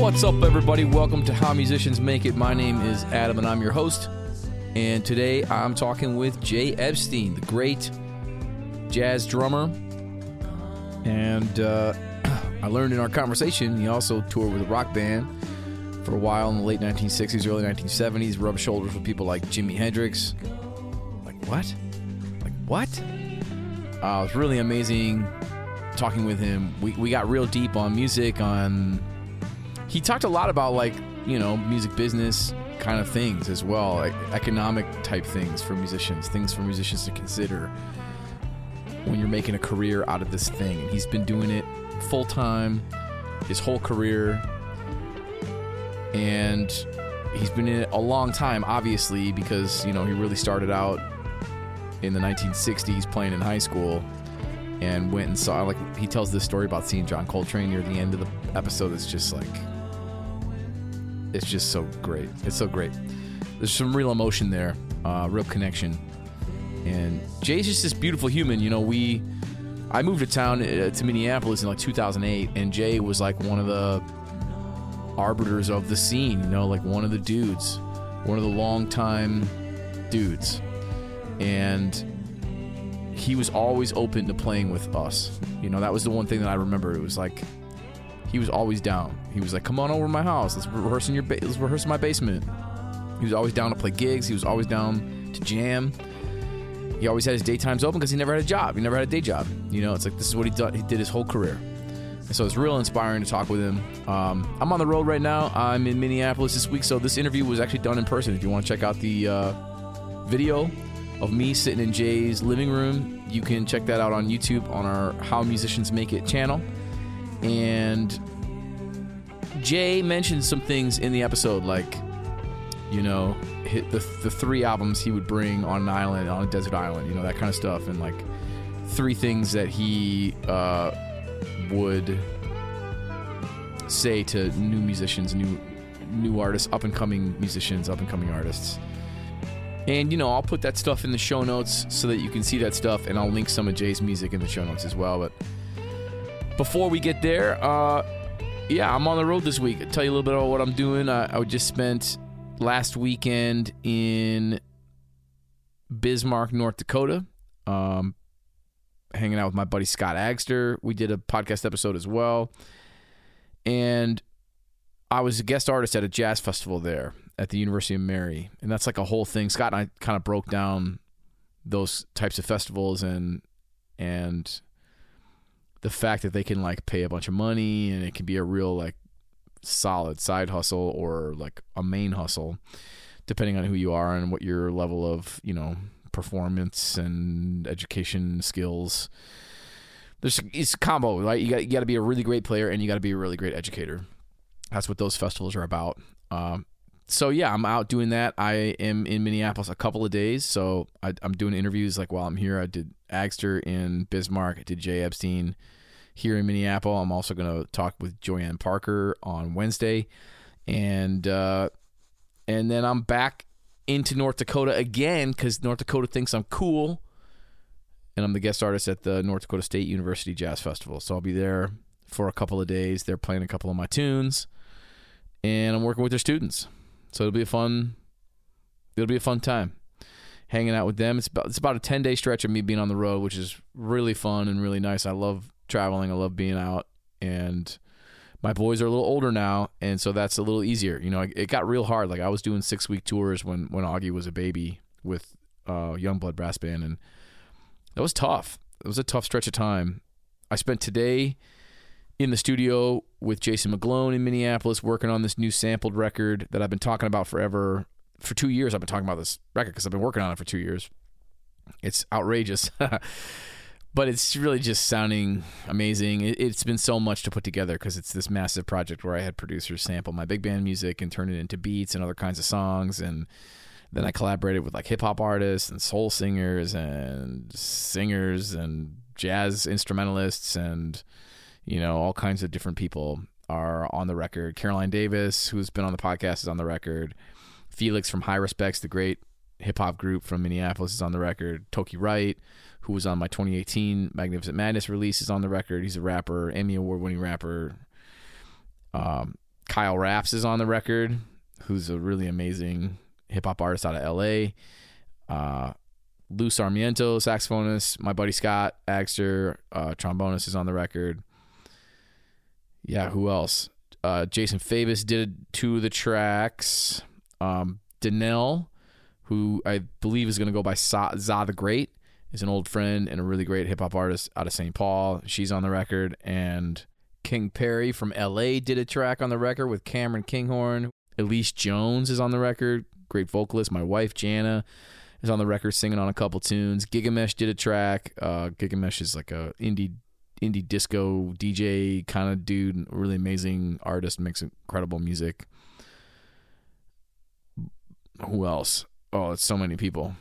What's up, everybody? Welcome to How Musicians Make It. My name is Adam, and I'm your host. And today I'm talking with Jay Epstein, the great jazz drummer. And uh, I learned in our conversation he also toured with a rock band for a while in the late 1960s, early 1970s, rubbed shoulders with people like Jimi Hendrix. Like, what? Like, what? Uh, it was really amazing talking with him. We, we got real deep on music, on. He talked a lot about, like, you know, music business kind of things as well, like economic type things for musicians, things for musicians to consider when you're making a career out of this thing. And he's been doing it full time his whole career. And he's been in it a long time, obviously, because, you know, he really started out in the 1960s playing in high school and went and saw, like, he tells this story about seeing John Coltrane near the end of the episode. It's just like, it's just so great. It's so great. There's some real emotion there, uh, real connection. And Jay's just this beautiful human. You know, we, I moved to town uh, to Minneapolis in like 2008, and Jay was like one of the arbiters of the scene. You know, like one of the dudes, one of the longtime dudes, and he was always open to playing with us. You know, that was the one thing that I remember. It was like he was always down. He was like, "Come on over to my house. Let's rehearse in your ba- let's rehearse in my basement." He was always down to play gigs. He was always down to jam. He always had his daytimes open because he never had a job. He never had a day job. You know, it's like this is what he did. He did his whole career. And so it's real inspiring to talk with him. Um, I'm on the road right now. I'm in Minneapolis this week, so this interview was actually done in person. If you want to check out the uh, video of me sitting in Jay's living room, you can check that out on YouTube on our How Musicians Make It channel. And Jay mentioned some things in the episode, like, you know, hit the, the three albums he would bring on an island, on a desert island, you know, that kind of stuff. And like three things that he uh, would say to new musicians, new new artists, up and coming musicians, up and coming artists. And you know, I'll put that stuff in the show notes so that you can see that stuff, and I'll link some of Jay's music in the show notes as well. But before we get there, uh, yeah, I'm on the road this week. I'll tell you a little bit about what I'm doing. I, I just spent last weekend in Bismarck, North Dakota, um, hanging out with my buddy Scott Agster. We did a podcast episode as well, and I was a guest artist at a jazz festival there at the University of Mary, and that's like a whole thing. Scott and I kind of broke down those types of festivals and and the fact that they can like pay a bunch of money and it can be a real like solid side hustle or like a main hustle depending on who you are and what your level of you know performance and education skills. There's it's a combo right? You got you got to be a really great player and you got to be a really great educator. That's what those festivals are about. Um, so yeah i'm out doing that i am in minneapolis a couple of days so I, i'm doing interviews like while i'm here i did agster in bismarck i did jay epstein here in Minneapolis. I'm also going to talk with Joyann Parker on Wednesday, and uh, and then I'm back into North Dakota again because North Dakota thinks I'm cool, and I'm the guest artist at the North Dakota State University Jazz Festival. So I'll be there for a couple of days. They're playing a couple of my tunes, and I'm working with their students. So it'll be a fun. It'll be a fun time hanging out with them. It's about it's about a ten day stretch of me being on the road, which is really fun and really nice. I love traveling. I love being out, and my boys are a little older now, and so that's a little easier. You know, it got real hard. Like I was doing six week tours when when Augie was a baby with uh, Youngblood Brass Band, and that was tough. It was a tough stretch of time. I spent today in the studio with Jason McGlone in Minneapolis working on this new sampled record that I've been talking about forever. For two years, I've been talking about this record because I've been working on it for two years. It's outrageous. but it's really just sounding amazing. It, has been so much to put together because it's this massive project where I had producers sample my big band music and turn it into beats and other kinds of songs, and then I collaborated with like hip hop artists and soul singers and singers and jazz instrumentalists and you know all kinds of different people are on the record. Caroline Davis, who's been on the podcast, is on the record. Felix from Heiruspecs, the great hip hop group from Minneapolis, is on the record. Toki Wright, who was on my 2018 Magnificent Madness release, is on the record. He's a rapper, Emmy Award winning rapper. Um, Kyle Raps is on the record, who's a really amazing hip hop artist out of LA. Uh, Lou Sarmiento, saxophonist. My buddy Scott Agster, uh, trombonist, is on the record. Yeah, who else? Uh, Jason Favis did two of the tracks. Um, Danelle, who I believe is going to go by Sa- Za the Great, is an old friend and a really great hip hop artist out of St. Paul. She's on the record. And King Perry from LA did a track on the record with Cameron Kinghorn. Elise Jones is on the record, great vocalist. My wife Jana is on the record singing on a couple tunes. Gigamesh did a track. Uh, Gigamesh is like a indie indie disco DJ kind of dude, really amazing artist, makes incredible music. Who else? Oh, it's so many people.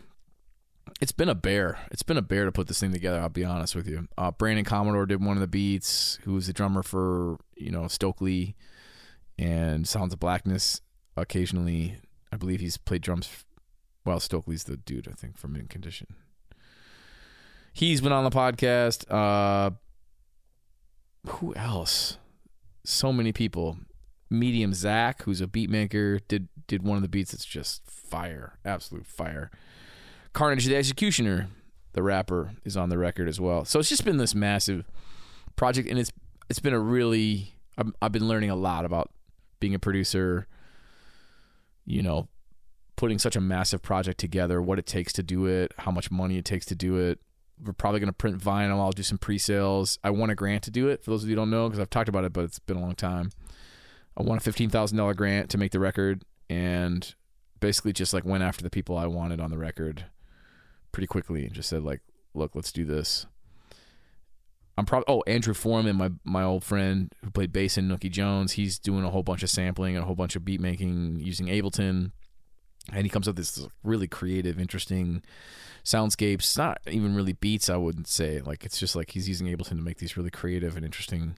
It's been a bear. It's been a bear to put this thing together. I'll be honest with you. Uh, Brandon Commodore did one of the beats. Who was the drummer for you know Stokely and Sounds of Blackness? Occasionally, I believe he's played drums. Well, Stokely's the dude I think from Mint Condition. He's been on the podcast. Uh, who else? So many people. Medium Zach, who's a beat maker, did did one of the beats that's just fire, absolute fire. Carnage the Executioner, the rapper, is on the record as well. So it's just been this massive project, and it's it's been a really I've, I've been learning a lot about being a producer. You know, putting such a massive project together, what it takes to do it, how much money it takes to do it. We're probably going to print vinyl. I'll do some pre-sales. I want a grant to do it. For those of you who don't know, because I've talked about it, but it's been a long time. I won a fifteen thousand dollar grant to make the record, and basically just like went after the people I wanted on the record pretty quickly, and just said like, "Look, let's do this." I'm probably oh Andrew Foreman, my my old friend who played bass in Nooky Jones. He's doing a whole bunch of sampling and a whole bunch of beat making using Ableton, and he comes up with this really creative, interesting soundscapes. Not even really beats, I wouldn't say. Like it's just like he's using Ableton to make these really creative and interesting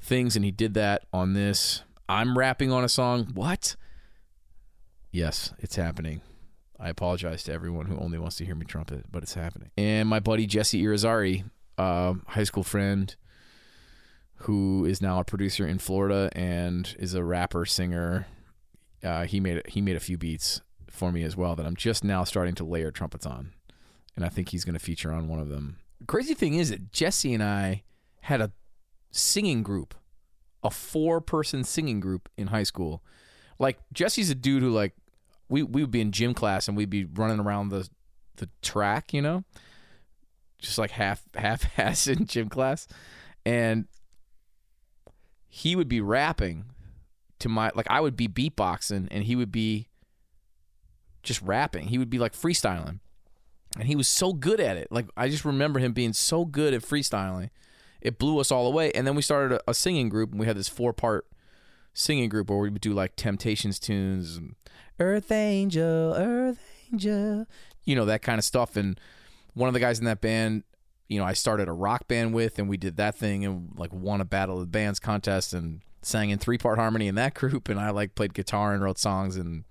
things, and he did that on this. I'm rapping on a song. What? Yes, it's happening. I apologize to everyone who only wants to hear me trumpet, but it's happening. And my buddy Jesse Irizarry, uh, high school friend, who is now a producer in Florida and is a rapper singer. Uh, he made he made a few beats for me as well that I'm just now starting to layer trumpets on, and I think he's going to feature on one of them. Crazy thing is that Jesse and I had a singing group, a four person singing group in high school. Like Jesse's a dude who like we we would be in gym class and we'd be running around the the track, you know, just like half half ass in gym class, and he would be rapping to my like I would be beatboxing and he would be just rapping. He would be like freestyling. And he was so good at it. Like I just remember him being so good at freestyling. It blew us all away. And then we started a, a singing group and we had this four part singing group where we would do like Temptations tunes, Earth Angel, Earth Angel, you know, that kind of stuff. And one of the guys in that band, you know, I started a rock band with, and we did that thing and like won a Battle of the Bands contest and sang in three part harmony in that group. And I like played guitar and wrote songs. And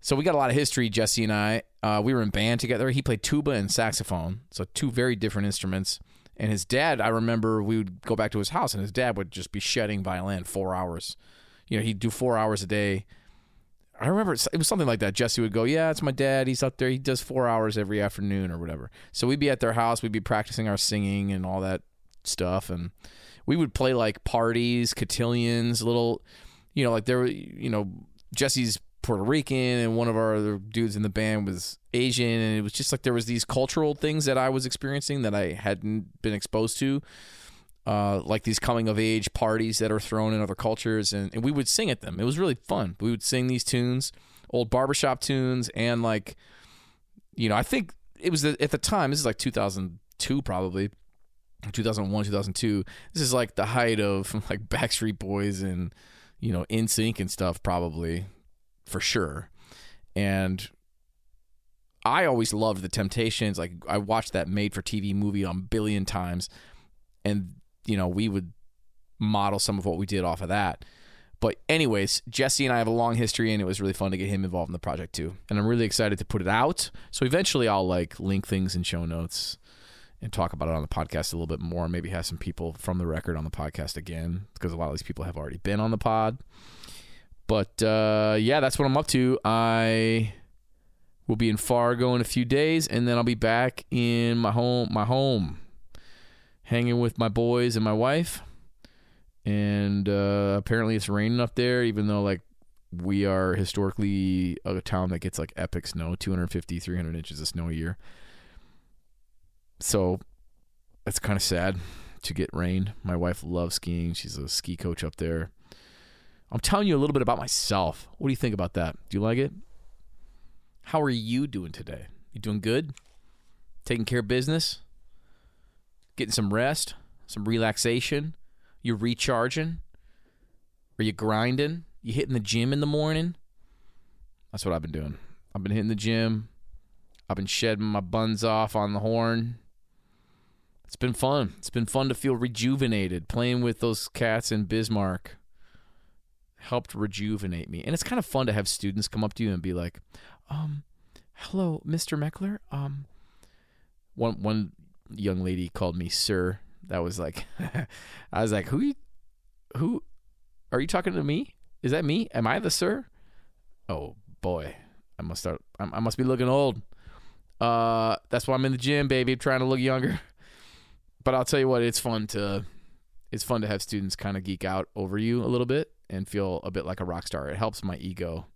so we got a lot of history, Jesse and I. Uh, we were in band together. He played tuba and saxophone, so two very different instruments. And his dad, I remember we would go back to his house, and his dad would just be shedding violin four hours. You know, he'd do four hours a day. I remember it was something like that. Jesse would go, "Yeah, it's my dad. He's up there. He does four hours every afternoon or whatever." So we'd be at their house. We'd be practicing our singing and all that stuff, and we would play like parties, cotillions, little, you know, like there were, you know, Jesse's Puerto Rican and one of our other dudes in the band was Asian, and it was just like there was these cultural things that I was experiencing that I hadn't been exposed to. Uh, like these coming of age parties that are thrown in other cultures, and, and we would sing at them. It was really fun. We would sing these tunes, old barbershop tunes, and like, you know, I think it was the, at the time. This is like 2002, probably 2001, 2002. This is like the height of like Backstreet Boys and you know NSYNC and stuff, probably for sure. And I always loved the Temptations. Like I watched that made for TV movie a billion times, and you know we would model some of what we did off of that. but anyways, Jesse and I have a long history, and it was really fun to get him involved in the project too. And I'm really excited to put it out. So eventually, I'll like link things in show notes and talk about it on the podcast a little bit more. Maybe have some people from the record on the podcast again because a lot of these people have already been on the pod. But uh, yeah, that's what I'm up to. I will be in Fargo in a few days, and then I'll be back in my home, my home, hanging with my boys and my wife. And uh, apparently, it's raining up there, even though like we are historically a town that gets like epic snow 250 300 inches of snow a year so it's kind of sad to get rain my wife loves skiing she's a ski coach up there i'm telling you a little bit about myself. What do you think about that? Do you like it? How are you doing today? You doing good? Taking care of business? Getting some rest? Some relaxation? You recharging? Are you grinding? You hitting the gym in the morning? That's what i've been doing. I've been hitting the gym. I've been shedding my buns off on the horn. It's been fun. It's been fun to feel rejuvenated. Playing with those cats in Bismarck helped rejuvenate me. And it's kind of fun to have students come up to you and be like, um, hello, Mr. Meckler. Um, one, one young lady called me sir. That was like, I was like, who, you- who, are you talking to me? Is that me? Am I the sir? Oh boy, I must start. I must be looking old. Uh, that's why I'm in the gym, baby, trying to look younger but I'll tell you what, it's fun to it's fun to have students kind of geek out over you a little bit and feel a bit like a rock star. It helps my ego.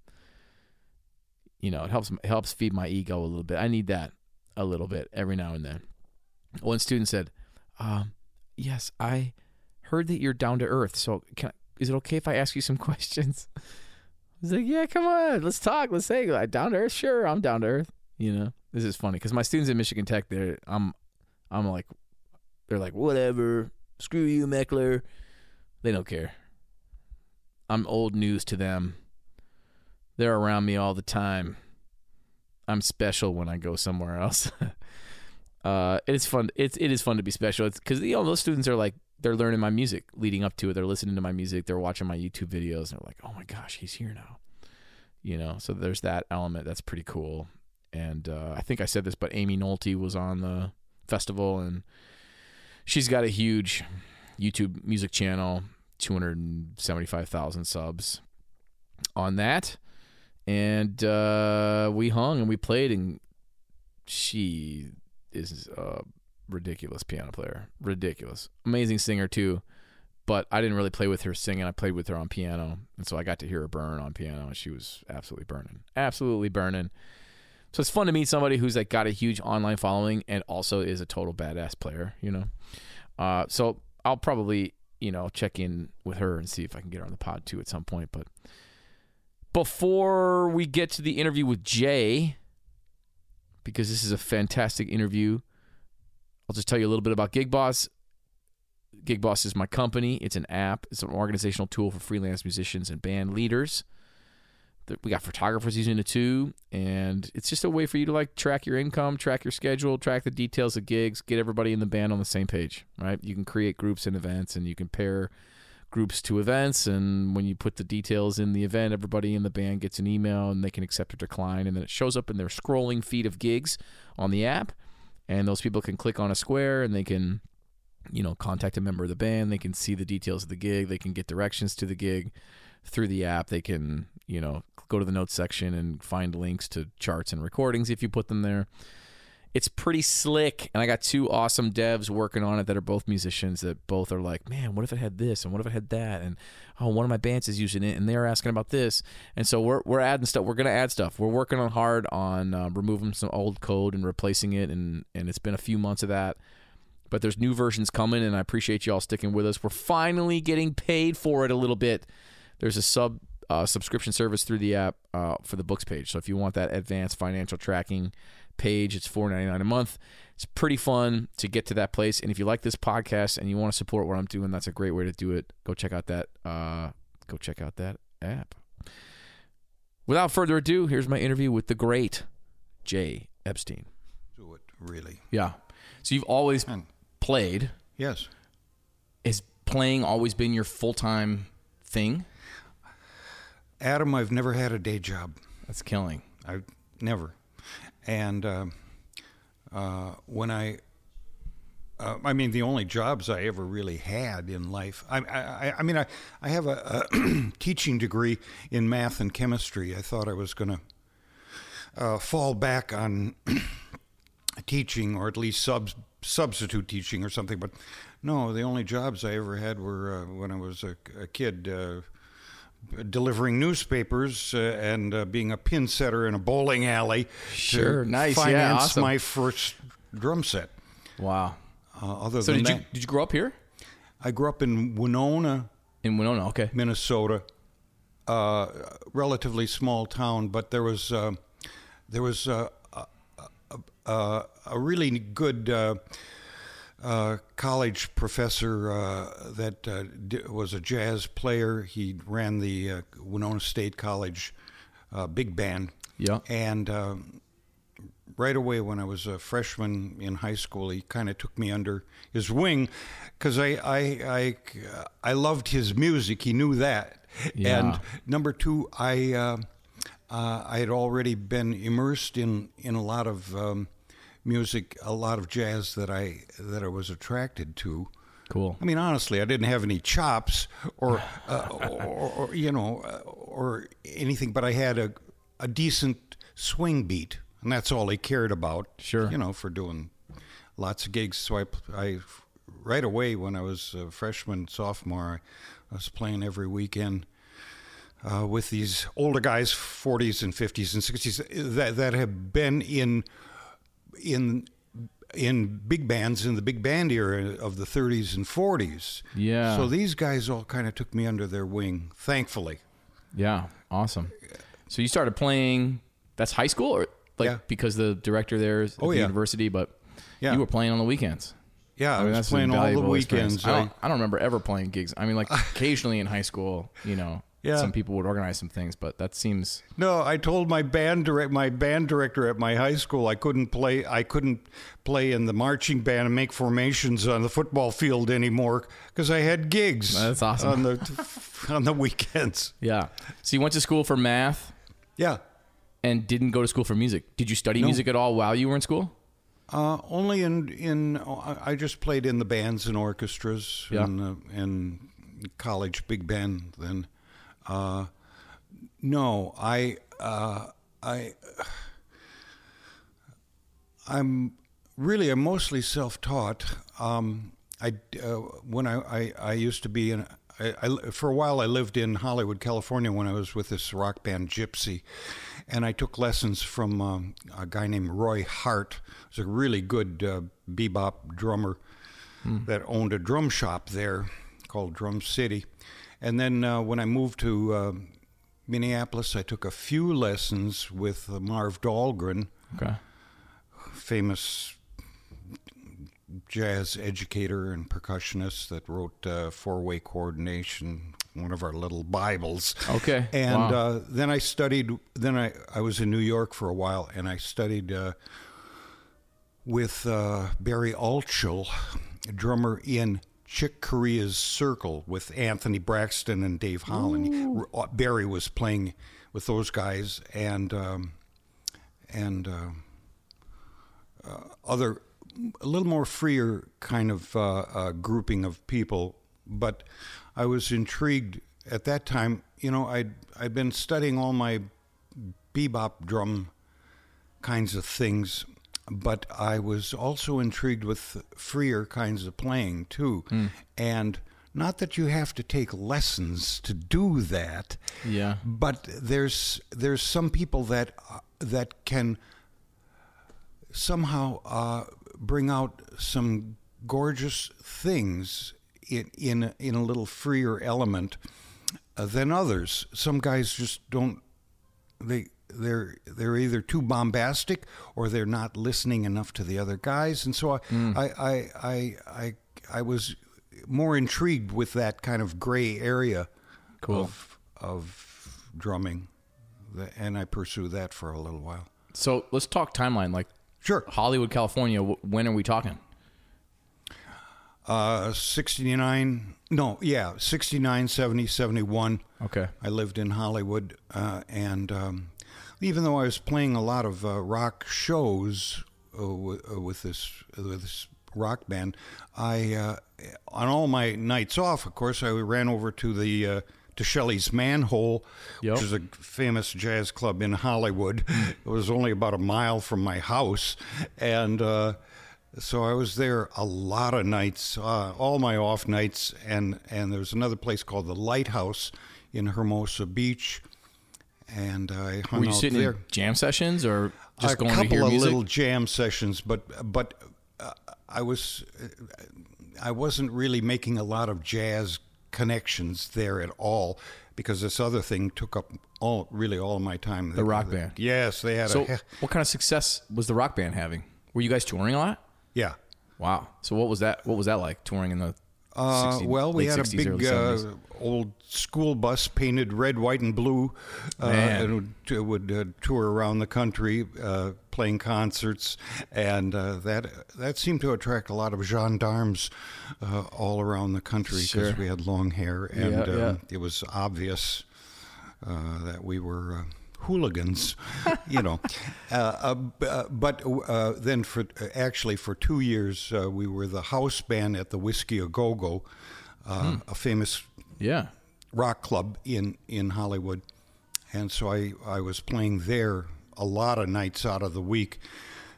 You know, it helps it helps feed my ego a little bit. I need that a little bit every now and then. One student said, um, "Yes, I heard that you're down to earth. So, I, is it okay if I ask you some questions?" I was like, "Yeah, come on, let's talk. Let's say like, down to earth. Sure, I'm down to earth. You know, this is funny because my students at Michigan Tech, they're I'm I'm like they're like, whatever, screw you, Meckler. They don't care. I'm old news to them. They're around me all the time. I'm special when I go somewhere else. uh, it's fun. It's it is fun to be special. It's because you know those students are like they're learning my music leading up to it. They're listening to my music. They're watching my YouTube videos. And they're like, oh my gosh, he's here now. You know, so there's that element that's pretty cool. And uh, I think I said this, but Amy Nolte was on the festival and she's got a huge YouTube music channel, 275,000 subs on that. And uh, we hung and we played, and she is a ridiculous piano player. Ridiculous. Amazing singer, too. But I didn't really play with her singing. I played with her on piano. And so I got to hear her burn on piano, and she was absolutely burning. Absolutely burning. So it's fun to meet somebody who's like got a huge online following and also is a total badass player, you know. Uh, so I'll probably you know check in with her and see if I can get her on the pod too at some point. But before we get to the interview with Jay, because this is a fantastic interview, I'll just tell you a little bit about Gig Boss. Gig Boss is my company. It's an app. It's an organizational tool for freelance musicians and band leaders we got photographers using it too. And it's just a way for you to like track your income track your schedule track the details of gigs get everybody in the band on the same page right? You can create groups and events and you can pair groups to events. And when you put the details in the event everybody in the band gets an email and they can accept or decline. And then it shows up in their scrolling feed of gigs on the app. And those people can click on a square and they can you know contact a member of the band. They can see the details of the gig. They can get directions to the gig through the app. They can you know go to the notes section and find links to charts and recordings if you put them there. It's pretty slick and i got two awesome devs working on it that are both musicians that both are like man what if it had this and what if it had that? And oh one of my bands is using it and they're asking about this. And so we're, we're adding stuff. We're going to add stuff. We're working on hard on uh, removing some old code and replacing it and and it's been a few months of that. But there's new versions coming and i appreciate y'all sticking with us. We're finally getting paid for it a little bit. There's a sub uh, subscription service through the app uh, for the books page. So if you want that advanced financial tracking page, it's four ninety nine a month. It's pretty fun to get to that place. And if you like this podcast and you want to support what I'm doing, that's a great way to do it. Go check out that uh, go check out that app. Without further ado, here's my interview with the great Jay Epstein. do it really. Yeah. So you've always And played. yes, Has playing always been your full time thing? Adam, I've never had a day job. That's killing. I never. And uh, uh, when I, uh, I mean, the only jobs I ever really had in life. I, I, I mean, I, I have a, a teaching degree in math and chemistry. I thought I was going to uh, fall back on teaching, or at least sub, substitute teaching or something. But no, the only jobs I ever had were uh, when I was a, a kid. Delivering newspapers uh, and uh, being a pin setter in a bowling alley Sure, to nice, yeah, finance awesome. my first drum set. Wow. Uh, other So than did that, you did you grow up here I grew up in Winona, in Winona? Okay. Minnesota, uh, relatively small town, but there was uh, there was uh, a, a, a really good uh, college professor uh, that uh, di- was a jazz player. He ran the uh, Winona State College uh, big band, Yeah. and um, right away when I was a freshman in high school, he kind of took me under his wing because I, I I I loved his music. He knew that. Yeah. And number two, I uh, uh, I had already been immersed in in a lot of um, music, a lot of jazz that I that I was attracted to. Cool. I mean, honestly, I didn't have any chops or, uh, or, or you know, uh, or anything, but I had a, a decent swing beat, and that's all he cared about. Sure. You know, for doing lots of gigs. So I, I right away when I was a freshman, sophomore, I was playing every weekend. Uh, with these older guys, 40s and 50s and 60s, that that have been in in in big bands in the big band era of the 30s and 40s. Yeah. So these guys all kind of took me under their wing, thankfully. Yeah. Awesome. So you started playing. That's high school, or like Yeah. because the director there is at Oh, the yeah. university, but Yeah. you were playing on the weekends. Yeah, I, mean, was that's playing all the weekends. I don't, I- I don't remember ever playing gigs. I mean, like occasionally in high school, you know, Yeah. some people would organize some things, but that seems no, I told my band direct my band director at my high school I couldn't play I couldn't play in the marching band and make formations on the football field anymore because I had gigs. That's awesome. on the on the weekends. yeah. So you went to school for math Yeah. and didn't go to school for music. Did you study No. music at all while you were in school? Uh, only in in I I just played in the bands and orchestras Yeah. and uh, and college big band then. Uh, no, I uh, I I'm really I'm mostly self-taught. Um, I uh, when I, I I used to be in. I, I, for a while, I lived in Hollywood, California, when I was with this rock band Gypsy, and I took lessons from um, a guy named Roy Harte. He was a really good uh, bebop drummer that owned a drum shop there called Drum City. And then uh, when I moved to uh, Minneapolis, I took a few lessons with uh, Marv Dahlgren, Okay. famous jazz educator and percussionist that wrote uh, Four Way Coordination, one of our little Bibles. Okay. And Wow. uh, then I studied, then I, I was in New York for a while and I studied uh, with uh, Barry Altschul, a drummer in Chick Corea's Circle with Anthony Braxton and Dave Holland. R- uh, Barry was playing with those guys and um, and uh, uh, other a little more freer kind of uh, uh, grouping of people. But I was intrigued at that time. You know, I'd I'd been studying all my bebop drum kinds of things, but I was also intrigued with freer kinds of playing too. And not that you have to take lessons to do that, Yeah. but there's there's some people that uh, that can somehow uh, bring out some gorgeous things in in a, in a little freer element uh, than others. Some guys just don't they they're they're either too bombastic or they're not listening enough to the other guys, and so I I, I I I I was more intrigued with that kind of gray area Cool. of of drumming, and I pursued that for a little while. So let's talk timeline. Like Sure. Hollywood, California. When are we talking? Uh, 69, no, yeah, 69, 70, 71. Okay. I lived in Hollywood, uh, and um, even though I was playing a lot of uh, rock shows uh, w- uh, with this with this rock band, I uh, on all my nights off, of course, I ran over to the uh, to Shelly's Manne-Hole, Yep. which is a famous jazz club in Hollywood. it was only about a mile from my house, and. Uh, so I was there a lot of nights, uh, all my off nights, and and there's another place called the Lighthouse in Hermosa Beach, and I hung Were you out sitting there. in jam sessions or just a going to hear music? A couple of little jam sessions, but but uh, I was I wasn't really making a lot of jazz connections there at all because this other thing took up all really all my time. The rock band. Yes, they had So, a what kind of success was the rock band having? Were you guys touring a lot? yeah. Wow. So what was that? What was that like touring in the? Uh, 60 well, we had 60s, a big uh, old school bus painted red, white, and blue, uh, and would, uh, would uh, tour around the country uh, playing concerts, and uh, that that seemed to attract a lot of gendarmes uh, all around the country because Sure. we had long hair, and Yeah, um, yeah. it was obvious uh, that we were. Hooligans, you know, uh, uh, uh, but uh, then for uh, actually for two years uh, we were the house band at the Whisky a Go Go, uh, a famous Yeah. rock club in in Hollywood, and so I I was playing there a lot of nights out of the week,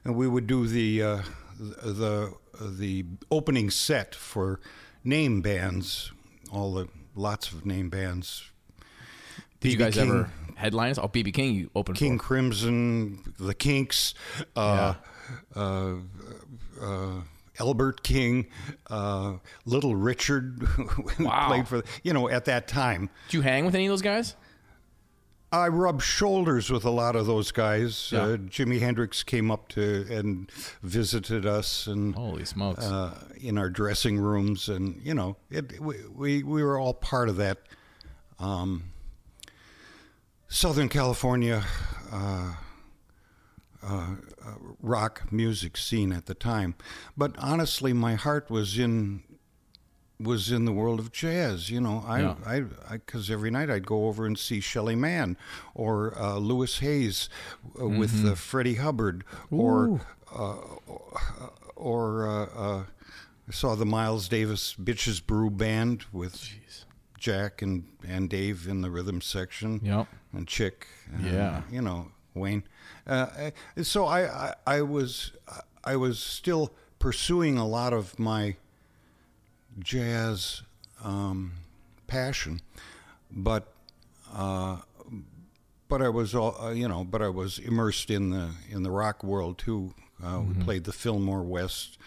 and we would do the uh, the the opening set for name bands, all the lots of name bands. Did you guys King, ever headline us? Oh, BB King, you opened King for. Crimson, the Kinks, uh, uh, uh, Albert King, uh, Little Richard, who Wow. played for you know at that time. Did you hang with any of those guys? I rubbed shoulders with a lot of those guys. Yeah. Uh, Jimi Hendrix came up to and visited us, and Holy smokes! uh, in our dressing rooms, and you know, it, we, we we were all part of that um, Southern California uh, uh, uh, rock music scene at the time. But honestly, my heart was in was in the world of jazz. You know, I Yeah. I because every night I'd go over and see Shelly Manne or uh, Louis Hayes uh, with uh, Freddie Hubbard or uh, or uh, uh, I saw the Miles Davis Bitches Brew Band with Jack and and Dave in the rhythm section Yep. and Chick. uh, Yeah. you know Wayne. Uh, so I, I I was I was still pursuing a lot of my jazz um, passion, but uh, but I was all uh, you know, but I was immersed in the in the rock world too. Uh, We played the Fillmore West,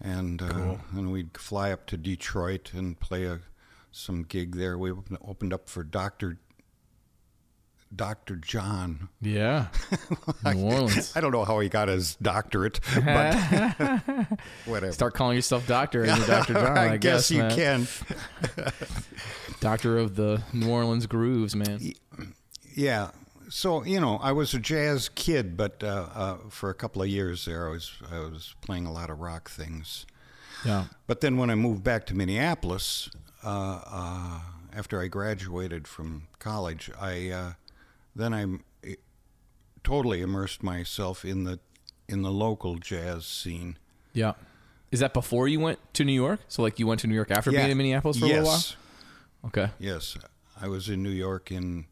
and uh, and we'd fly up to Detroit and play a some gig there. We opened- up for Doctor Doctor John. yeah. New Orleans. I don't know how he got his doctorate, but whatever. Start calling yourself doctor and you're Dr. John. I, I, guess, you man. can. Doctor of the New Orleans grooves, man. Yeah. So you know, I was a jazz kid, but uh, uh, for a couple of years there, I was I was playing a lot of rock things. Yeah. But then when I moved back to Minneapolis, after I graduated from college, I uh, then I eh, totally immersed myself in the in the local jazz scene. Yeah. Is that before you went to New York? So like you went to New York after being in Minneapolis for yes. a little while? Okay. Yes, I was in New York in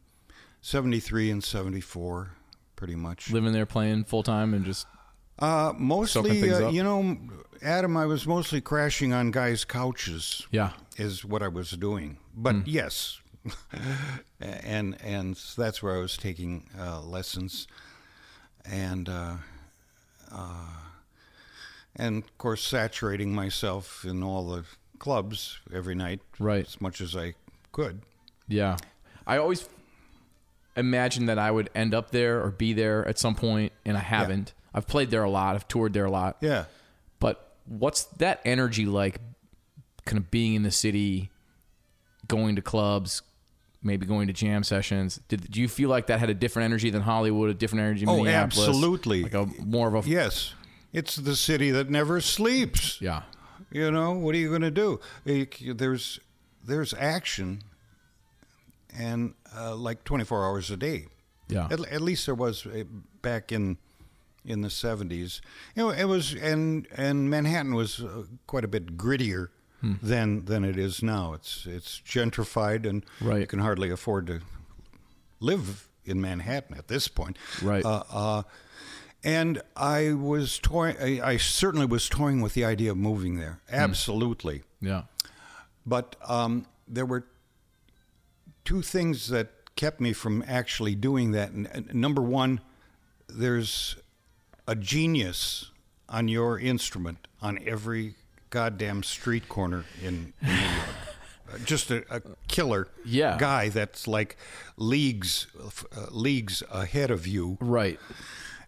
'73 and '74, pretty much. Living there playing full time and just Uh, mostly, uh, you know, Adam, I was mostly crashing on guys' couches. yeah. is what I was doing. But Hmm. yes, and and that's where I was taking uh, lessons, and uh, uh, and of course saturating myself in all the clubs every night, Right. as much as I could. Yeah. I always imagined that I would end up there or be there at some point, and I haven't. I've played there a lot. I've toured there a lot. Yeah. But what's that energy like? Kind of being in the city, going to clubs, maybe going to jam sessions. Did, do you feel like that had a different energy than Hollywood? A different energy? Oh, Minneapolis? absolutely. Like a more of a Yes, it's the city that never sleeps. yeah, You know, what are you going to do? There's there's action, and uh, like 24 hours a day. Yeah. At, at least there was uh, back in in the 70s. You know, it was and and Manhattan was uh, quite a bit grittier Hmm. than than it is now. It's it's gentrified and you can hardly afford to live in Manhattan at this point. Right. Uh, uh, and I was toying. I, I certainly was toying with the idea of moving there. Hmm. Absolutely. Yeah. But um, there were two things that kept me from actually doing that. Number one, there's a genius on your instrument on every goddamn street corner in, in New York. Uh, Just a, a killer Yeah. guy that's like leagues uh, leagues ahead of you Right.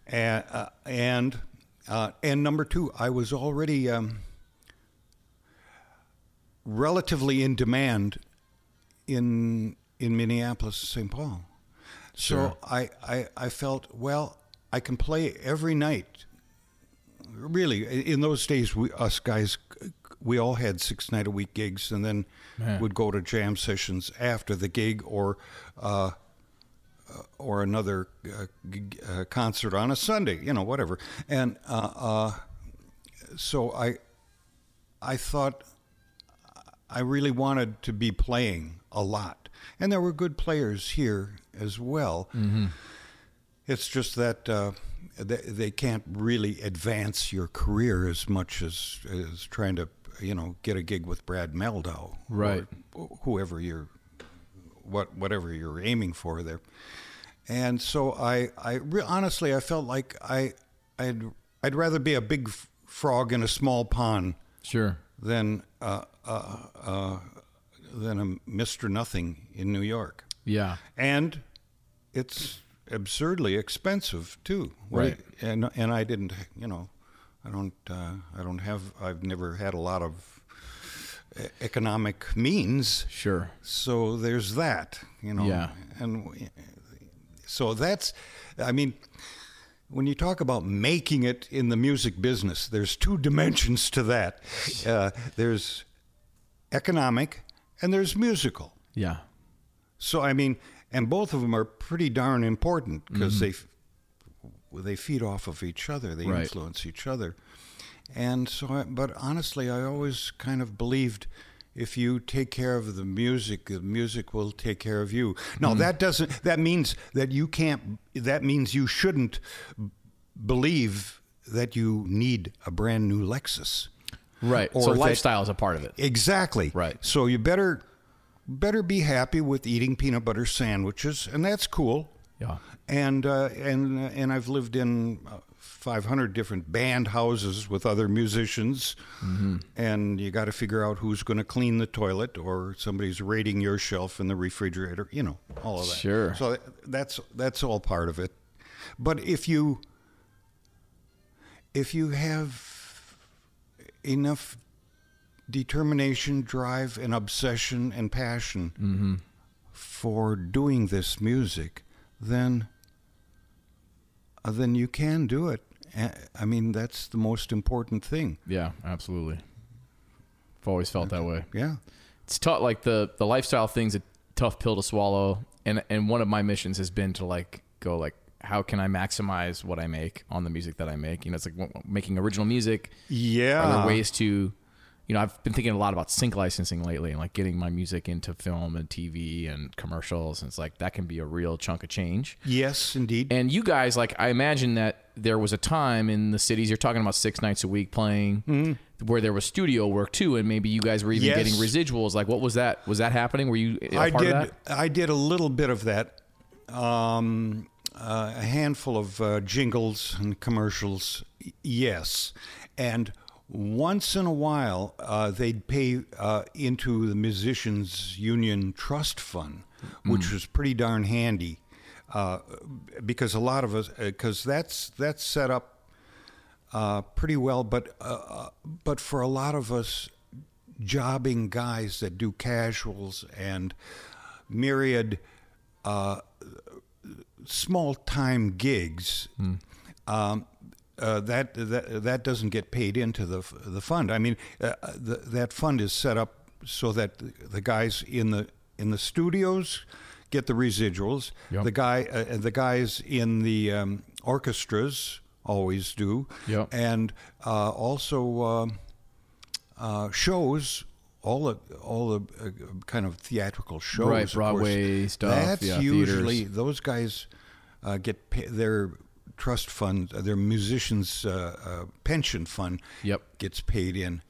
and uh, and uh, and number two, I was already um, relatively in demand in in Minneapolis, St. Paul. So Sure. I, I I felt well, I can play every night. Really, in those days, we us guys, we all had six night a week gigs, and then Man. would go to jam sessions after the gig or. Uh, or another uh, uh, concert on a Sunday, you know, whatever. And uh, uh, so I, I thought I really wanted to be playing a lot, and there were good players here as well. It's just that uh, they, they can't really advance your career as much as as trying to, you know, get a gig with Brad Mehldau, Right. or whoever you're what whatever you're aiming for there. And so I, I re- honestly, I felt like I, I'd, I'd rather be a big f- frog in a small pond Sure. than, uh, uh, uh, than a Mister Nothing in New York. Yeah. And it's absurdly expensive too. Right. and and I didn't, you know, I don't, uh, I don't have, I've never had a lot of e- economic means. Sure. So there's that, you know. Yeah. And so that's, I mean, when you talk about making it in the music business, there's two dimensions to that. Uh, there's economic and there's musical. Yeah. So I mean, and both of them are pretty darn important because mm-hmm. they f- they feed off of each other. They Right. influence each other. And so, I, but honestly, I always kind of believed if you take care of the music, the music will take care of you. Now mm-hmm. that doesn't. That means that you can't. That means you shouldn't believe that you need a brand new Lexus. Right. Or so lifestyle is a part of it. Exactly. Right. So you better better be happy with eating peanut butter sandwiches, and that's cool. Yeah. And uh, and uh, and I've lived in uh, 500 different band houses with other musicians, Mm-hmm. and you got to figure out who's going to clean the toilet, or somebody's raiding your shelf in the refrigerator. You know, all of that. Sure. So that's that's all part of it. But if you if you have enough determination, drive, and obsession and passion for doing this music, then uh, then you can do it. I mean, that's the most important thing. Yeah. Absolutely. I've always felt that way. Yeah. It's tough. Like the the lifestyle thing's a tough pill to swallow. And and one of my missions has been to like go like how can I maximize what I make on the music that I make? You know, it's like making original music. Yeah. Are there ways to, you know, I've been thinking a lot about sync licensing lately and like getting my music into film and TV and commercials. And it's like that can be a real chunk of change. Yes, indeed. And you guys, like, I imagine that there was a time in the cities, you're talking about six nights a week playing, where there was studio work too. And maybe you guys were even Yes. getting residuals. Like, what was that? Was that happening? Were you a I part did. of that? I did a little bit of that. Um, uh, a handful of uh, jingles and commercials, yes, and once in a while uh, they'd pay uh, into the musicians' union trust fund, which was pretty darn handy. Uh, because a lot of us, because that's that's set up uh, pretty well, but uh, uh, but for a lot of us jobbing guys that do casuals and myriad uh, small time gigs, um, uh, that that that doesn't get paid into the the fund. I mean, uh, the, that fund is set up so that the guys in the in the studios get the residuals. Yep. The guy uh, the guys in the um, orchestras always do. Yep. And uh, also uh, uh, shows. All the all the uh, kind of theatrical shows, Right, of course. Broadway stuff, That's yeah, usually theaters. those guys uh, get pay, their trust fund, uh, their musicians' uh, uh, pension fund Yep. gets paid in.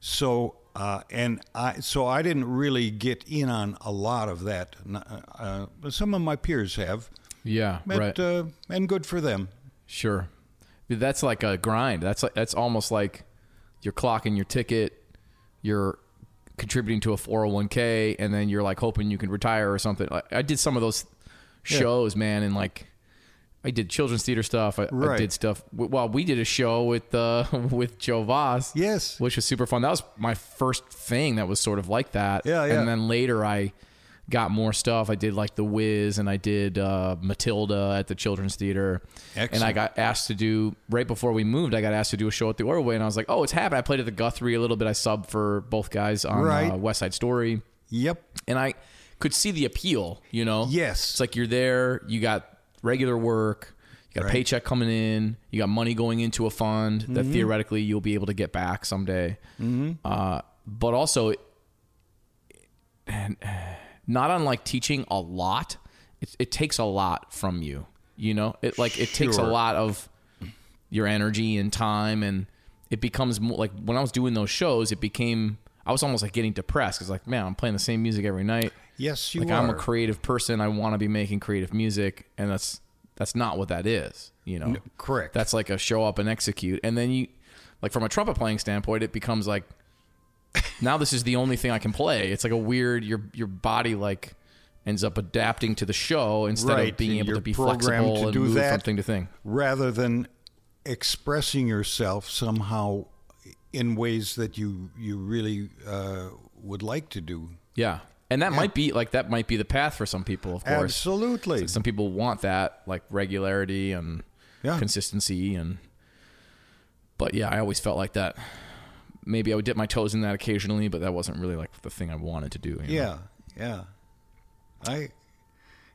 So uh, and I so I didn't really get in on a lot of that. Some of my peers have, Yeah, but, right. uh, and good for them. Sure. That's like a grind. That's like that's almost like you're clocking your ticket, you're contributing to a 401k and then you're like hoping you can retire or something. Like, I did some of those shows, man, and like I did children's theater stuff. I, I did stuff. Well, we did a show with uh, with Joe Voss. Yes. which was super fun. That was my first thing that was sort of like that. Yeah, yeah. And then later I got more stuff. I did like The Wiz and I did uh, Matilda at the Children's Theater. And I got asked to do right before we moved. I got asked to do a show at the Ordway, and I was like, "Oh, it's happening." I played at the Guthrie a little bit. I subbed for both guys on Right. uh, West Side Story, Yep. and I could see the appeal. You know, Yes. it's like you're there. You got regular work. You got a paycheck coming in. You got money going into a fund that Mm-hmm. theoretically you'll be able to get back someday. Mm-hmm. Uh, but also, and not unlike teaching a lot, it, it takes a lot from you. You know, it like it takes a lot of your energy and time, and it becomes more like when I was doing those shows, it became I was almost like getting depressed because like man, I'm playing the same music every night. Yes, you like are. I'm a creative person. I want to be making creative music, and that's that's not what that is. You know, correct. That's like a show up and execute, and then you like from a trumpet playing standpoint, it becomes like now this is the only thing I can play. It's like a weird your your body like ends up adapting to the show instead of being and able to be flexible to and do move that. from thing to thing. rather than expressing yourself somehow in ways that you you really uh, would like to do. Yeah, and that might be like that might be the path for some people. Of course, Absolutely. Some people want that like regularity and Yeah. consistency and but yeah i always felt like that maybe i would dip my toes in that occasionally but that wasn't really like the thing i wanted to do you know? Yeah, yeah. I,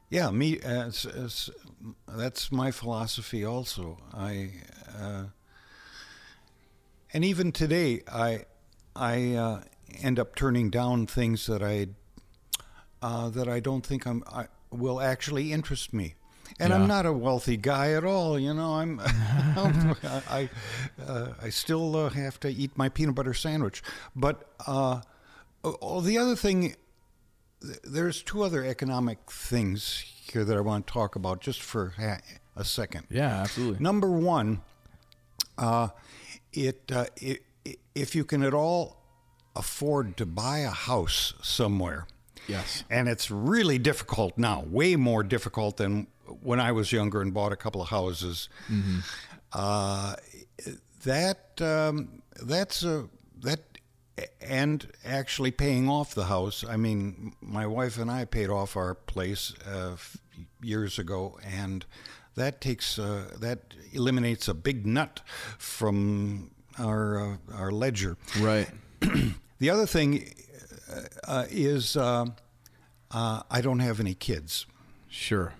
yeah, me. It's, it's, that's my philosophy. Also, I, uh, and even today, I, I uh, end up turning down things that I, uh, that I don't think I'm I, will actually interest me. And Yeah. I'm not a wealthy guy at all, you know. I'm, I, I, uh, I still uh, have to eat my peanut butter sandwich. But uh, oh, the other thing there's two other economic things here that I want to talk about just for ha- a second. yeah absolutely Number one, uh, it, uh, it if you can at all afford to buy a house somewhere, yes and it's really difficult now, way more difficult than when I was younger and bought a couple of houses. Uh, that um, that's a that and actually paying off the house. I mean, my wife and I paid off our place uh, years ago, and that takes uh, that eliminates a big nut from our uh, our ledger. right The other thing uh, is uh, uh, I don't have any kids. sure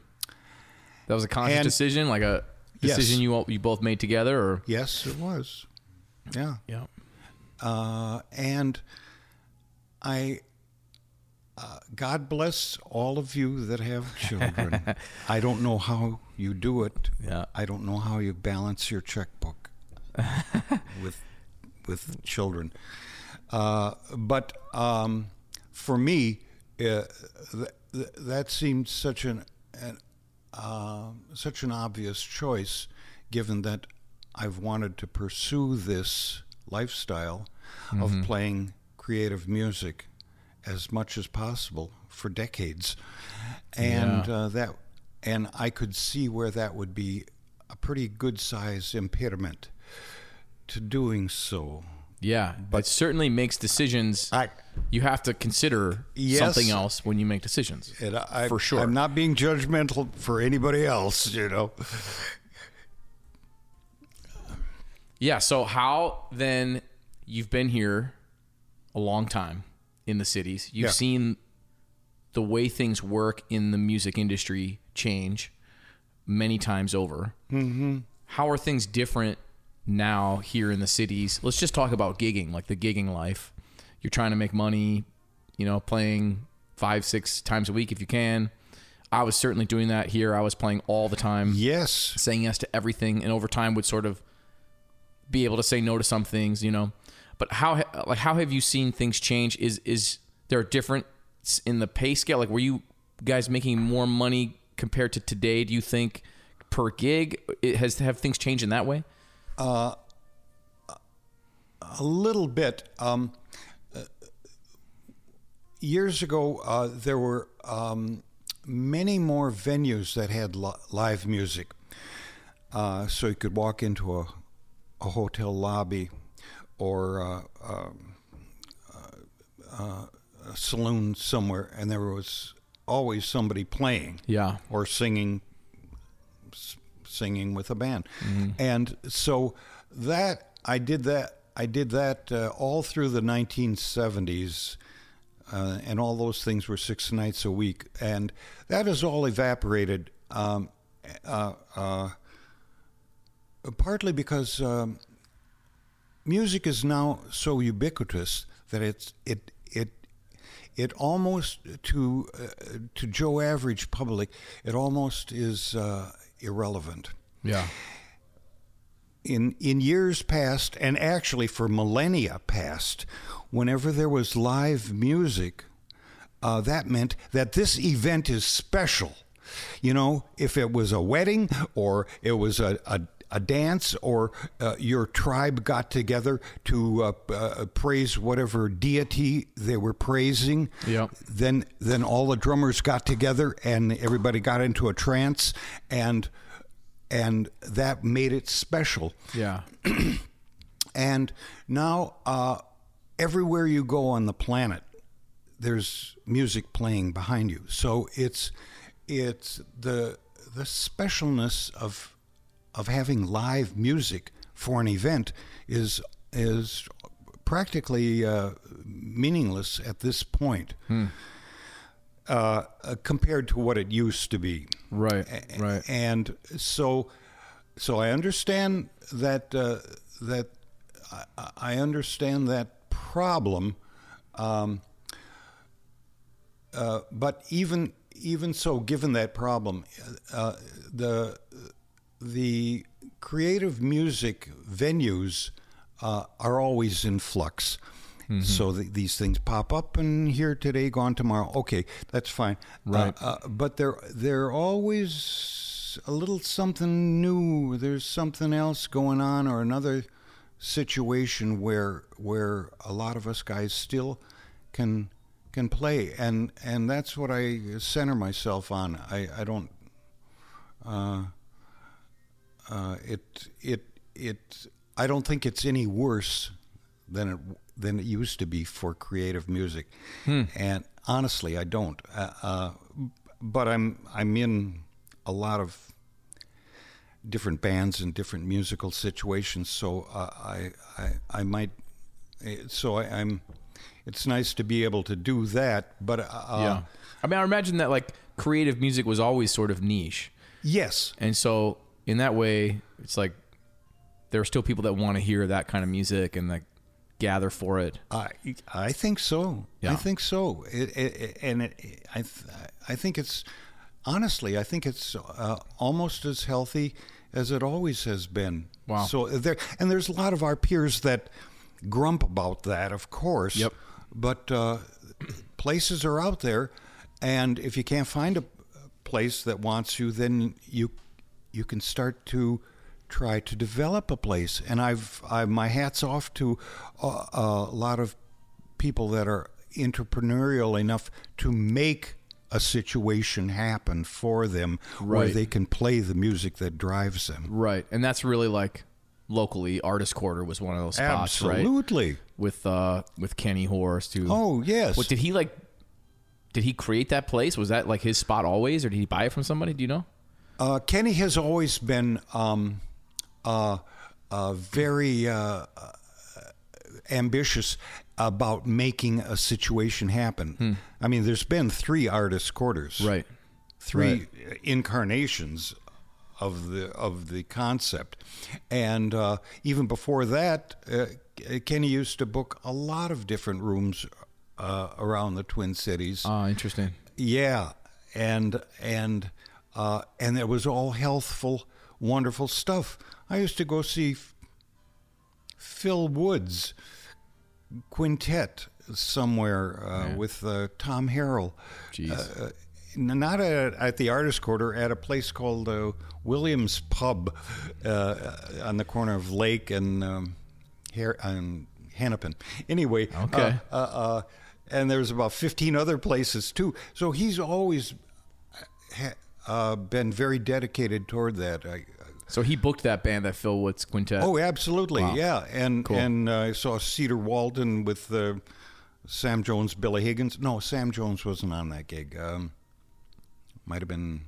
that was a conscious And- decision like a Yes. decision you all, you both made together or Yes, it was. Yeah. yeah Uh, and I, uh, God bless all of you that have children. I don't know how you do it. Yeah. I don't know how you balance your checkbook with with children. Uh, but um, for me, uh, th- th- that seemed such an, an uh, such an obvious choice, given that I've wanted to pursue this lifestyle of playing creative music as much as possible for decades, and Yeah. uh, that, and I could see where that would be a pretty good size impediment to doing so. Yeah but it certainly makes decisions I- you have to consider Yes. something else when you make decisions I, For sure. I'm not being judgmental for anybody else, you know. Yeah. So how then you've been here a long time in the cities. You've Yeah. seen the way things work in the music industry change many times over. Mm-hmm. How are things different now here in the cities? Let's just talk about gigging, like the gigging life. You're trying to make money, you know, playing five, six times a week if you can. I was certainly doing that here. I was playing all the time Yes. saying yes to everything, and over time would sort of be able to say no to some things, you know. But how like how have you seen things change? Is is there a difference in the pay scale? Like, were you guys making more money compared to today? Do you think per gig? It has have things changed in that way? A little bit. Um, uh, years ago, uh, there were um, many more venues that had li- live music. Uh, so you could walk into a, a hotel lobby or uh, um, uh, a saloon somewhere, and there was always somebody playing Yeah, or singing singing with a band. And so that i did that i did that uh, all through the 1970s uh, and all those things were six nights a week. And that has all evaporated um, uh, uh, partly because um, music is now so ubiquitous that it's it it it almost to uh, to Joe average public it almost is uh, irrelevant. Yeah, in in years past and actually for millennia past whenever there was live music uh, that meant that this event is special. You know if it was a wedding or it was a, a a dance, or uh, your tribe got together to uh, uh, praise whatever deity they were praising. Yep. Then, then all the drummers got together, and everybody got into a trance, and and that made it special. yeah, And now, uh, everywhere you go on the planet, there's music playing behind you. So it's it's the the specialness of of having live music for an event is is practically uh, meaningless at this point. Uh, uh, compared to what it used to be. right, right. And so, so I understand that uh, that I, I understand that problem, um, uh, but even even so, given that problem, uh, the the creative music venues uh, are always in flux. So th these things pop up and here today, gone tomorrow. Okay, that's fine. Right. Uh, uh, but they're they're always a little something new. There's something else going on, or another situation where where a lot of us guys still can can play, and and that's what I center myself on. I I don't. Uh, it it it. I don't think it's any worse than it than it used to be for creative music, and honestly, I don't. Uh, uh, but I'm I'm in a lot of different bands and different musical situations, so uh, I I I might. eh, So I, I'm. It's nice to be able to do that, but uh, yeah. I mean, I imagine that like creative music was always sort of niche. yes, And so in that way, it's like there are still people that want to hear that kind of music and like gather for it. I I think so. Yeah. I think so. It, it, it- and it, I th- I think it's honestly I think it's uh, almost as healthy as it always has been. Wow. So there and there's a lot of our peers that grump about that, of course. Yep. But uh, places are out there, and if you can't find a place that wants you, then you you can start to try to develop a place. And I've, I, my hats off to a, a lot of people that are entrepreneurial enough to make a situation happen for them where they can play the music that drives them. Right. And that's really like locally Artist Quarter was one of those spots, right? Absolutely. With uh with Kenny Horst who Oh yes. What did he like did he create that place? Was that like his spot always or did he buy it from somebody? Do you know? Uh, Kenny has always been um, uh, uh, very uh, uh, ambitious about making a situation happen. I mean, there's been three artist quarters, Hmm. Right. Three incarnations of the of the concept, and uh, even before that, uh, Kenny used to book a lot of different rooms uh, around the Twin Cities. Oh, interesting. Yeah, and and uh, and it was all healthful, wonderful stuff. I used to go see Phil Woods quintet somewhere uh, with uh, Tom Harrell. Jeez. Uh, not at, at the artist quarter, at a place called uh, Williams Pub uh, on the corner of Lake and um, and Hennepin. Anyway, Okay. uh, uh, uh, and there's about 15 other places too. So he's always ha- uh, been very dedicated toward that. I, So he booked that band, that Phil Woods Quintet. oh, absolutely, Wow. yeah. And Cool. and uh, I saw Cedar Walton with uh, Sam Jones, Billy Higgins. No, Sam Jones wasn't on that gig. Um, might have been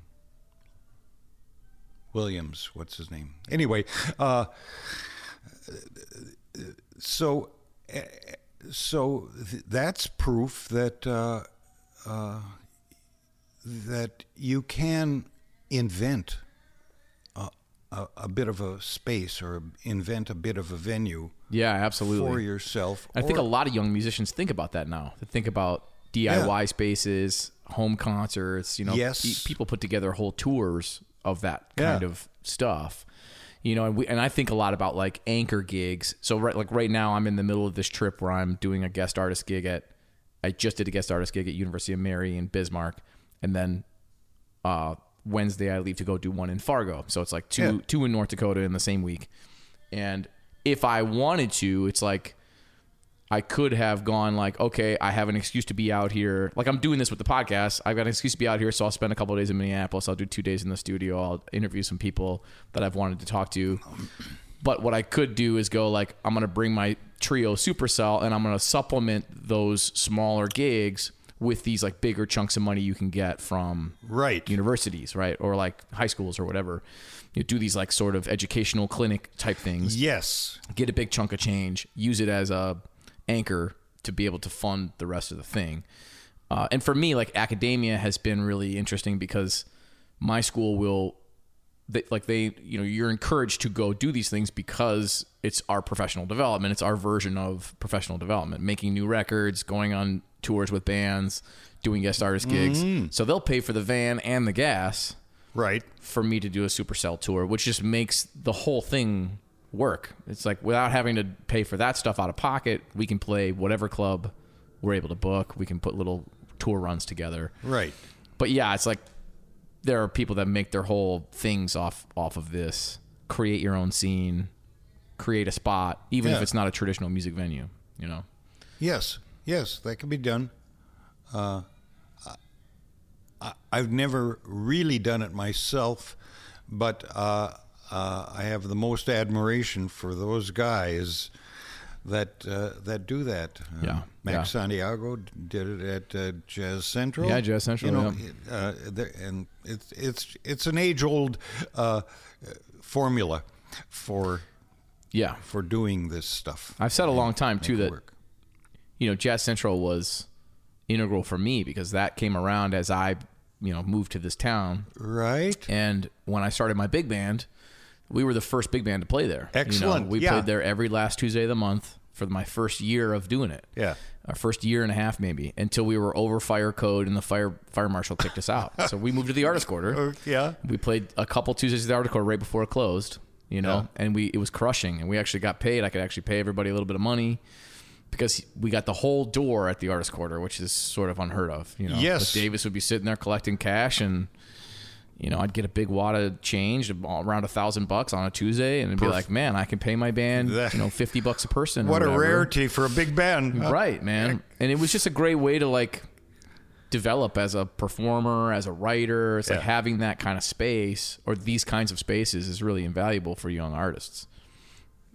Williams. What's his name? Anyway, uh, so uh, so th- that's proof that uh, uh, that you can invent a, a, a bit of a space or invent a bit of a venue yeah, absolutely. for yourself. I think a lot of young musicians think about that now. They think about DIY spaces, home concerts. You know, Yes. people put together whole tours of that kind Yeah. of stuff. You know, and we and I think a lot about like anchor gigs. So right, like right now, I'm in the middle of this trip where I'm doing a guest artist gig at. I just did a guest artist gig at University of Mary in Bismarck, and then uh, Wednesday I leave to go do one in Fargo. So it's like two Yeah. two in North Dakota in the same week. And if I wanted to, it's like I could have gone like, okay, I have an excuse to be out here. Like I'm doing this with the podcast. I've got an excuse to be out here, so I'll spend a couple of days in Minneapolis. I'll do two days in the studio. I'll interview some people that I've wanted to talk to. But what I could do is go like, I'm gonna bring my trio supercell and I'm gonna supplement those smaller gigs with these like bigger chunks of money you can get from right. universities, right? Or like high schools or whatever. You do these like sort of educational clinic type things yes. get a big chunk of change, use it as a anchor to be able to fund the rest of the thing. Uh, and for me, like academia has been really interesting because my school will, they, like they, you know, you're encouraged to go do these things because it's our professional development. It's our version of professional development, making new records, going on tours with bands, doing guest artist gigs. Mm. So they'll pay for the van and the gas Right. for me to do a supercell tour, which just makes the whole thing work. It's like without having to pay for that stuff out of pocket, we can play whatever club we're able to book. We can put little tour runs together. Right. But yeah, it's like there are people that make their whole things off off of this. Create your own scene, create a spot, even if it's not a traditional music venue. You know. Yes. Yes, that can be done. Uh, I, I've never really done it myself, but uh, uh, I have the most admiration for those guys that uh, that do that. Uh, Yeah, Max yeah. Santiago did it at uh, Jazz Central. Yeah, Jazz Central, You know, yeah. it, uh, and it's it's it's an age old uh, formula for Yeah, for doing this stuff. I've said a long time too that work. you know, Jazz Central was integral for me because that came around as I, you know, moved to this town. right. And when I started my big band, we were the first big band to play there. You know, Excellent, we yeah. played there every last Tuesday of the month for my first year of doing it. Yeah. Our first year and a half maybe until we were over fire code and the fire fire marshal kicked us out. so we moved to the artist quarter. Uh, yeah. We played a couple Tuesdays at the artist quarter right before it closed, you know, Yeah. and we it was crushing and we actually got paid. I could actually pay everybody a little bit of money because we got the whole door at the artist quarter, which is sort of unheard of. You know, Yes. But Davis would be sitting there collecting cash, and you know, I'd get a big wad of change, around a thousand bucks on a Tuesday, and be like, man, I can pay my band, you know, fifty bucks a person. What a rarity for a big band. right, man. And it was just a great way to like develop as a performer, as a writer. It's like having that kind of space or these kinds of spaces is really invaluable for young artists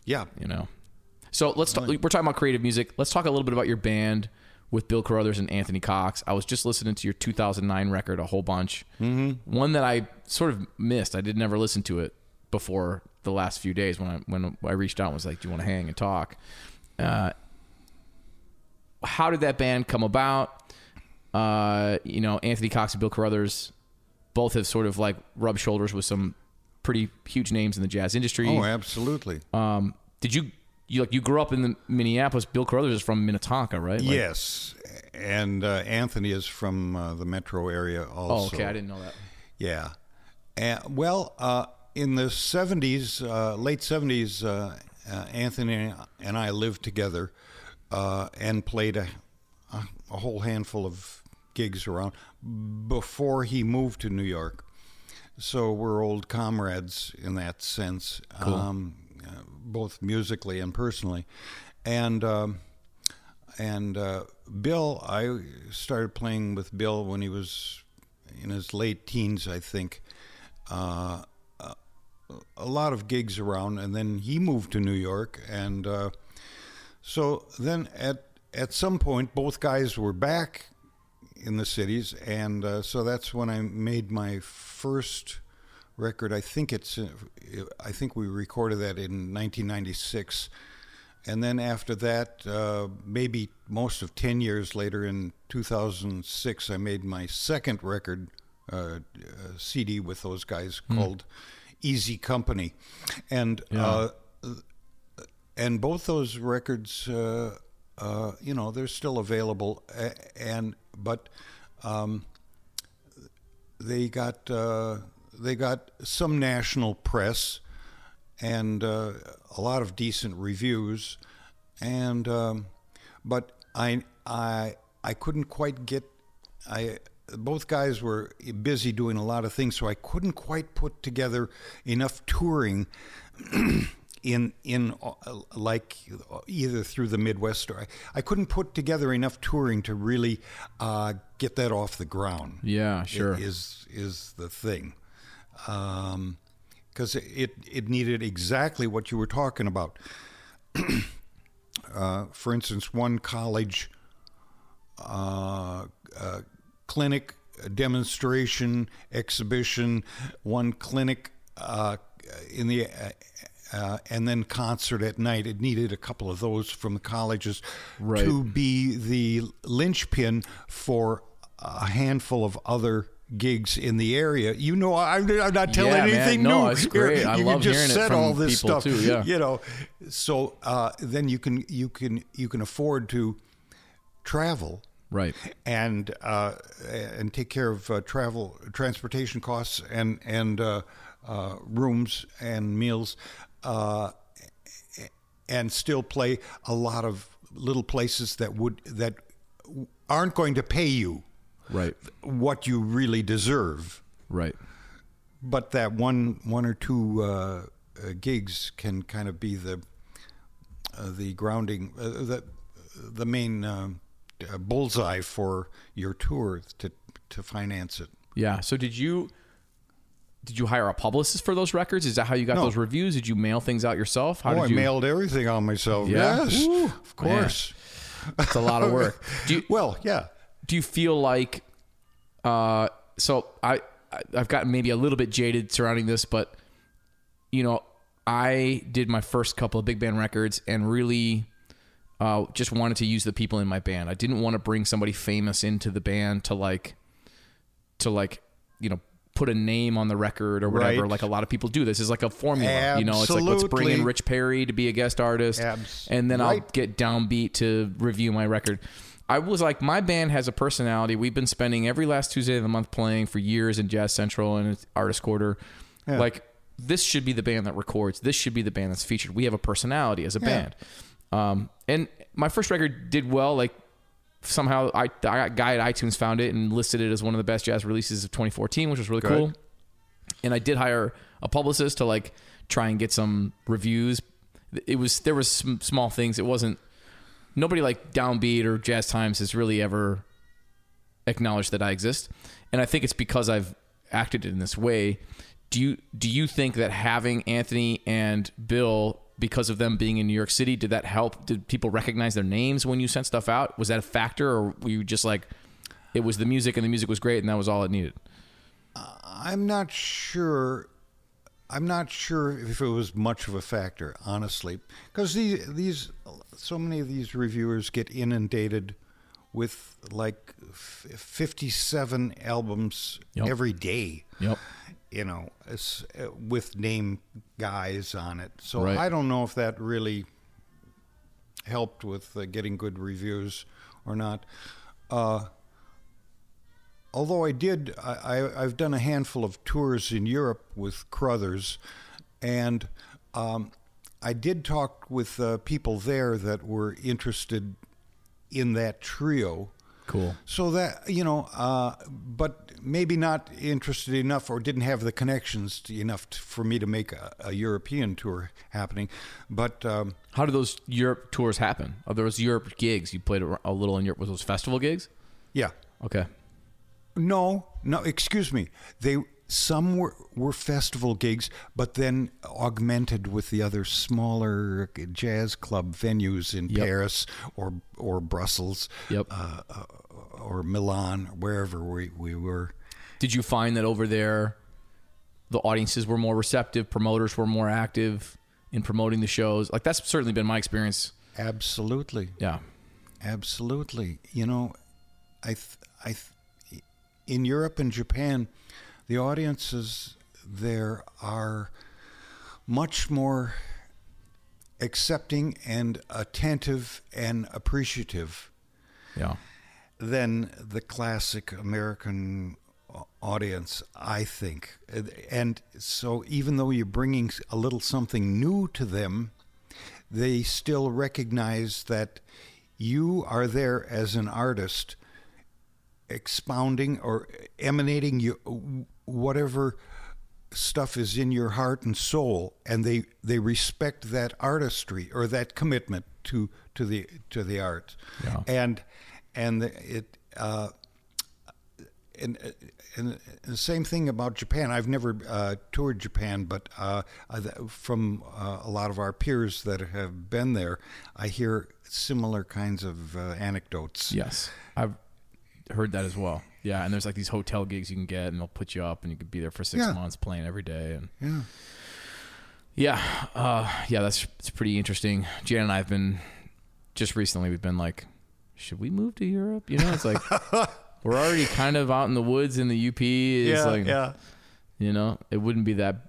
Yeah. you know. So let's talk, we're talking about creative music. Let's talk a little bit about your band with Bill Carrothers and Anthony Cox. I was just listening to your 2009 record a whole bunch. Mm-hmm. One that I sort of missed. I did never listen to it. before the last few days when I when I reached out and was like, "Do you want to hang and talk?" Uh, how did that band come about? Uh, you know, Anthony Cox and Bill Carrothers both have sort of like rubbed shoulders with some pretty huge names in the jazz industry. Oh, absolutely. Um, did you you like you grew up in the Minneapolis? Bill Carrothers is from Minnetonka, right? Like- yes, and uh, Anthony is from uh, the metro area Also. Oh, okay. I didn't know that. Yeah. And, well, uh, in the 70s, uh, late 70s, uh, uh, Anthony and I lived together uh, and played a, a, a whole handful of gigs around before he moved to New York. So we're old comrades in that sense, um, uh, both musically and personally. And um, and uh, Bill, I started playing with Bill when he was in his late teens, I think. Uh, a lot of gigs around, and then he moved to New York, and uh, so then at at some point, both guys were back in the cities, and uh, so that's when I made my first record. I think it's uh, I think we recorded that in 1996. And then after that, uh, maybe most of 10 years later, in 2006, I made my second record uh, uh, CD with those guys called Easy Company. And uh, and both those records, uh, uh, you know, they're still available. And but um, they got uh, they got some national press and uh, a lot of decent reviews, and um, but I I I couldn't quite get I both guys were busy doing a lot of things, so I couldn't quite put together enough touring. In in uh, like either through the Midwest or I, I couldn't put together enough touring to really uh, get that off the ground Yeah, sure. is is the thing, because it it needed exactly what you were talking about. uh, for instance, one college uh, uh, clinic demonstration exhibition, one clinic uh, in the. Uh, uh, and then concert at night. It needed a couple of those from the colleges Right. to be the linchpin for a handful of other gigs in the area. You know, I'm, I'm not telling Yeah, man. anything No, new. it's great. I you love just hearing it said from all this people, stuff, too, yeah. You know, so uh, then you can you can you can afford to travel Right. and uh, and take care of uh, travel transportation costs and and uh, uh, rooms and meals, uh, and still play a lot of little places that would that aren't going to pay you Right. what you really deserve, Right. but that one one or two uh, uh, gigs can kind of be the uh, the grounding uh, the the main uh, bullseye for your tour to to finance it. Yeah. So did you did you hire a publicist for those records? Is that how you got No. those reviews? Did you mail things out yourself? How oh, did I mailed everything on myself. Yeah? Yes, Ooh, of course. It's a lot of work. Do you, Well, yeah. Do you feel like uh so I I've gotten maybe a little bit jaded surrounding this but you know I did my first couple of big band records and really uh just wanted to use the people in my band. I didn't want to bring somebody famous into the band to like to like you know put a name on the record or whatever Right. like a lot of people do this is like a formula you know it's like let's bring in Rich Perry to be a guest artist Abs- and then I'll get downbeat to review my record. I was like, my band has a personality. We've been spending every last Tuesday of the month playing for years in Jazz Central and Artist Quarter. Like, this should be the band that records. This should be the band that's featured. We have a personality as a band. Um, and my first record did well. Like, somehow I, I got guy at iTunes found it and listed it as one of the best jazz releases of 2014, which was really Good. cool and I did hire a publicist to like try and get some reviews. It was there was some small things. It wasn't nobody like Downbeat or Jazz Times has really ever acknowledged that I exist, and I think it's because I've acted in this way. Do you do you think that having Anthony and Bill because of them being in New York City did that help? Did people recognize their names when you sent stuff out? Was that a factor, or were you just like it was the music and the music was great and that was all it needed? Uh, I'm not sure I'm not sure if it was much of a factor, honestly, because these these so many of these reviewers get inundated with like f- 57 albums Yep. every day. Yep. You know, uh, with name guys on it. So Right. I don't know if that really helped with uh, getting good reviews or not. Uh, although I did, I, I, I've done a handful of tours in Europe with Crothers, and um, I did talk with uh, people there that were interested in that trio. Cool. So that you know, uh, but maybe not interested enough or didn't have the connections to, enough to, for me to make a, a European tour happening. But um, How do those Europe tours happen? Are those Europe gigs you played a a little in Europe? Was those festival gigs? yeah, Okay. no, no, excuse me. They some were were festival gigs, but then augmented with the other smaller jazz club venues in Yep. Paris or or Brussels, Yep. uh, uh, or Milan, wherever we we were. Did you find that over there, the audiences were more receptive, promoters were more active in promoting the shows? Like that's certainly been my experience. Absolutely. Yeah. Absolutely. You know, I, th- I, th- in Europe and Japan, the audiences there are much more accepting and attentive and appreciative Yeah. than the classic American audience, I think. And so, even though you're bringing a little something new to them, they still recognize that you are there as an artist, expounding or emanating you, whatever stuff is in your heart and soul, and they they respect that artistry or that commitment to to the to the art, Yeah. and and it. Uh, and, and the same thing about Japan. I've never uh, toured Japan, but uh, from uh, a lot of our peers that have been there, I hear similar kinds of uh, anecdotes. Yes. I've heard that as well. Yeah. And there's like these hotel gigs you can get, and they'll put you up, and you could be there for six Yeah. months playing every day. And Yeah. yeah, uh, yeah, that's it's pretty interesting. Jan and I have been just recently. We've been like, should we move to Europe? You know, it's like we're already kind of out in the woods in the UP. It's like, yeah. You know, it wouldn't be that